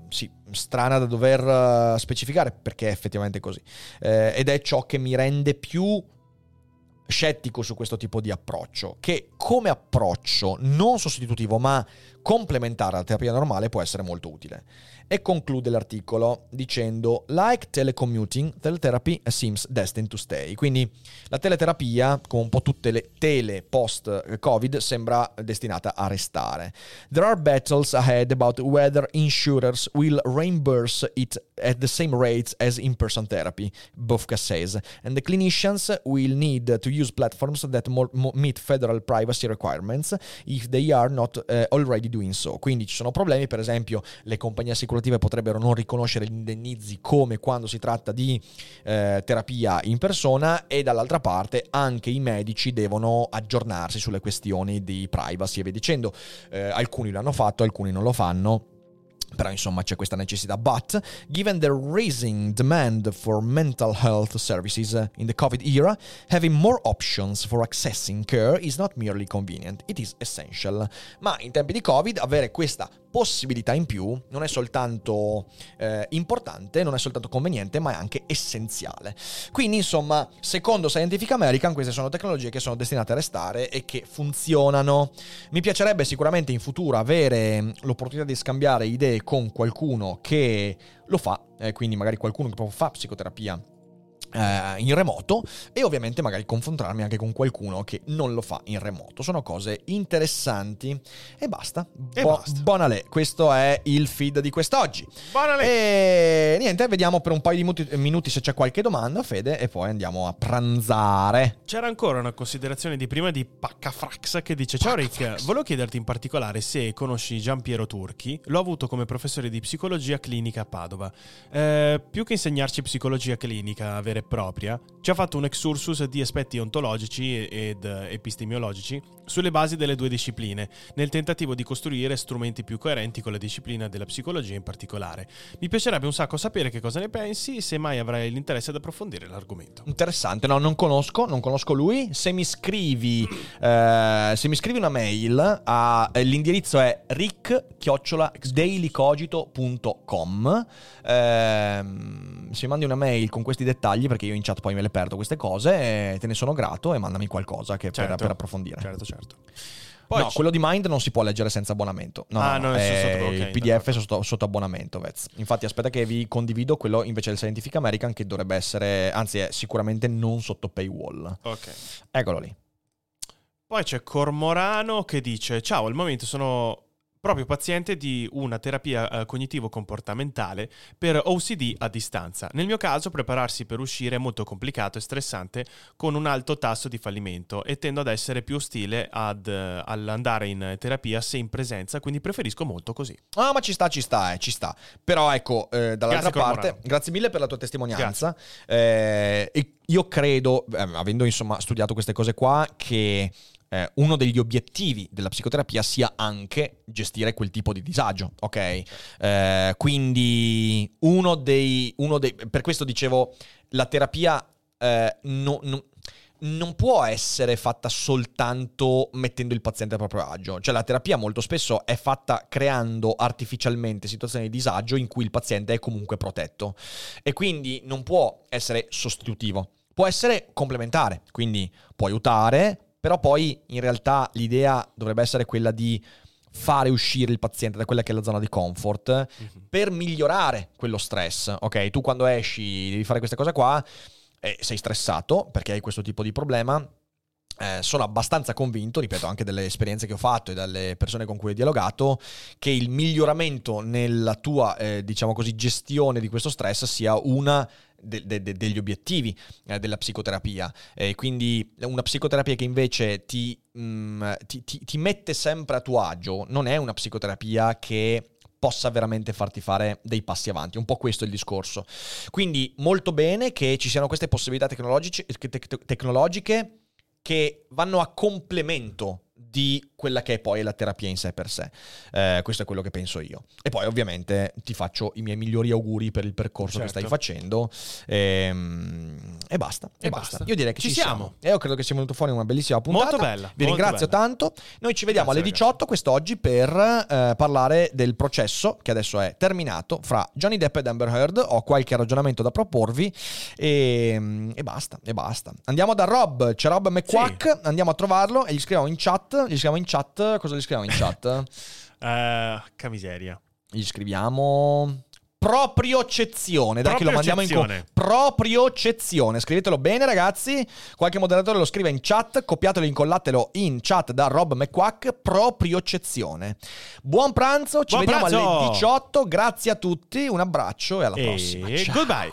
sì, strana da dover specificare perché è effettivamente così. Eh, ed è ciò che mi rende più scettico su questo tipo di approccio, che come approccio non sostitutivo ma complementare alla terapia normale può essere molto utile. E conclude l'articolo dicendo Like telecommuting, teletherapy seems destined to stay. Quindi la teleterapia, come un po' tutte le tele post-Covid, sembra destinata a restare. There are battles ahead about whether insurers will reimburse it at the same rates as in-person therapy, Bofka says, and the clinicians will need to use platforms that more, meet federal privacy requirements if they are not uh, already doing so. Quindi ci sono problemi, per esempio le compagnie assicurative potrebbero non riconoscere gli indennizi come quando si tratta di eh, terapia in persona e dall'altra parte anche i medici devono aggiornarsi sulle questioni di privacy e via dicendo. Eh, alcuni l'hanno fatto, alcuni non lo fanno però insomma c'è questa necessità. But given the rising demand for mental health services in the COVID era, having more options for accessing care is not merely convenient, it is essential. Ma in tempi di Covid avere questa possibilità in più non è soltanto eh, importante, non è soltanto conveniente, ma è anche essenziale. Quindi, insomma, secondo Scientific American, queste sono tecnologie che sono destinate a restare e che funzionano. Mi piacerebbe sicuramente in futuro avere l'opportunità di scambiare idee con qualcuno che lo fa, eh, quindi magari qualcuno che proprio fa psicoterapia in remoto e ovviamente magari confrontarmi anche con qualcuno che non lo fa in remoto. Sono cose interessanti e basta. E Bo- basta. Buonale, questo è il feed di quest'oggi. Buonale. E niente, vediamo per un paio di minuti, minuti se c'è qualche domanda, Fede, e poi andiamo a pranzare. C'era ancora una considerazione di prima di Paccafrax che dice Ciao Rick, volevo chiederti in particolare se conosci Gian Piero Turchi, l'ho avuto come professore di psicologia clinica a Padova. Eh, più che insegnarci psicologia clinica vera e propria, ci ha fatto un excursus di aspetti ontologici ed epistemiologici sulle basi delle due discipline, nel tentativo di costruire strumenti più coerenti con la disciplina della psicologia in particolare. Mi piacerebbe un sacco sapere che cosa ne pensi, se mai avrai l'interesse ad approfondire l'argomento. Interessante, no, non conosco, non conosco lui. Se mi scrivi, eh, se mi scrivi una mail, a, eh, l'indirizzo è rick-dailycogito.com. Eh, se mandi una mail con questi dettagli, perché io in chat poi me le perdo queste cose, te ne sono grato e mandami qualcosa certo, per, per, approfondire. Certo, certo. Poi no, c- quello di Mind non si può leggere senza abbonamento. No, ah, no, no, è sotto, okay, il PDF è sotto, sotto, abbonamento, Vez. Infatti, aspetta che vi condivido quello invece del Scientific American che dovrebbe essere, anzi, è sicuramente non sotto paywall. Ok. Eccolo lì. Poi c'è Cormorano che dice: Ciao, al momento sono proprio paziente di una terapia eh, cognitivo-comportamentale per OCD a distanza. Nel mio caso, prepararsi per uscire è molto complicato e stressante con un alto tasso di fallimento e tendo ad essere più ostile ad, eh, all'andare in terapia se in presenza, quindi preferisco molto così. Ah, ma ci sta, ci sta, eh, ci sta. Però ecco, eh, dall'altra Grazie, parte, Cormorano. grazie mille per la tua testimonianza. Eh, io credo, eh, avendo insomma studiato queste cose qua, che eh, uno degli obiettivi della psicoterapia sia anche gestire quel tipo di disagio, ok? Eh, quindi uno dei, uno dei... Per questo dicevo, la terapia eh, no- no- non può essere fatta soltanto mettendo il paziente a proprio agio. Cioè la terapia molto spesso è fatta creando artificialmente situazioni di disagio in cui il paziente è comunque protetto. E quindi non può essere sostitutivo, può essere complementare, quindi può aiutare, però poi in realtà l'idea dovrebbe essere quella di fare uscire il paziente da quella che è la zona di comfort per migliorare quello stress. Ok, tu quando esci devi fare questa cosa qua, eh, sei stressato perché hai questo tipo di problema. Eh, sono abbastanza convinto, ripeto, anche dalle esperienze che ho fatto e dalle persone con cui ho dialogato, che il miglioramento nella tua, eh, diciamo così, gestione di questo stress sia una de- de- de- degli obiettivi eh, della psicoterapia. E quindi una psicoterapia che invece ti, mm, ti- ti- ti mette sempre a tuo agio non è una psicoterapia che possa veramente farti fare dei passi avanti. Un po' questo è il discorso. Quindi molto bene che ci siano queste possibilità tecnologiche che vanno a complemento di quella che è poi la terapia in sé per sé. Eh, questo è quello che penso io. E poi ovviamente ti faccio i miei migliori auguri per il percorso che Certo. stai facendo. Ehm, E, basta. E, E basta. basta. Io direi che ci, Ci siamo. siamo. E io credo che sia venuto fuori una bellissima puntata. Molto bella, Vi molto ringrazio bella. tanto. Noi ci vediamo Grazie, alle 18 quest'oggi per eh, parlare del processo che adesso è terminato fra Johnny Depp ed Amber Heard. Ho qualche ragionamento da proporvi e, e basta, e basta. Andiamo da Rob, c'è Rob McQuack, andiamo a trovarlo e gli scriviamo in chat. Gli scriviamo in chat, cosa gli scriviamo in chat? Eh, che miseria. gli scriviamo propriocezione. Dai che lo mandiamo in co- propriocezione. Scrivetelo bene, ragazzi. Qualche moderatore lo scrive in chat. Copiatelo e incollatelo in chat da Rob McQuack. Propriocezione. Buon pranzo. Ci Buon vediamo pranzo! alle 18. Grazie a tutti. Un abbraccio e alla E prossima. Ciao. goodbye.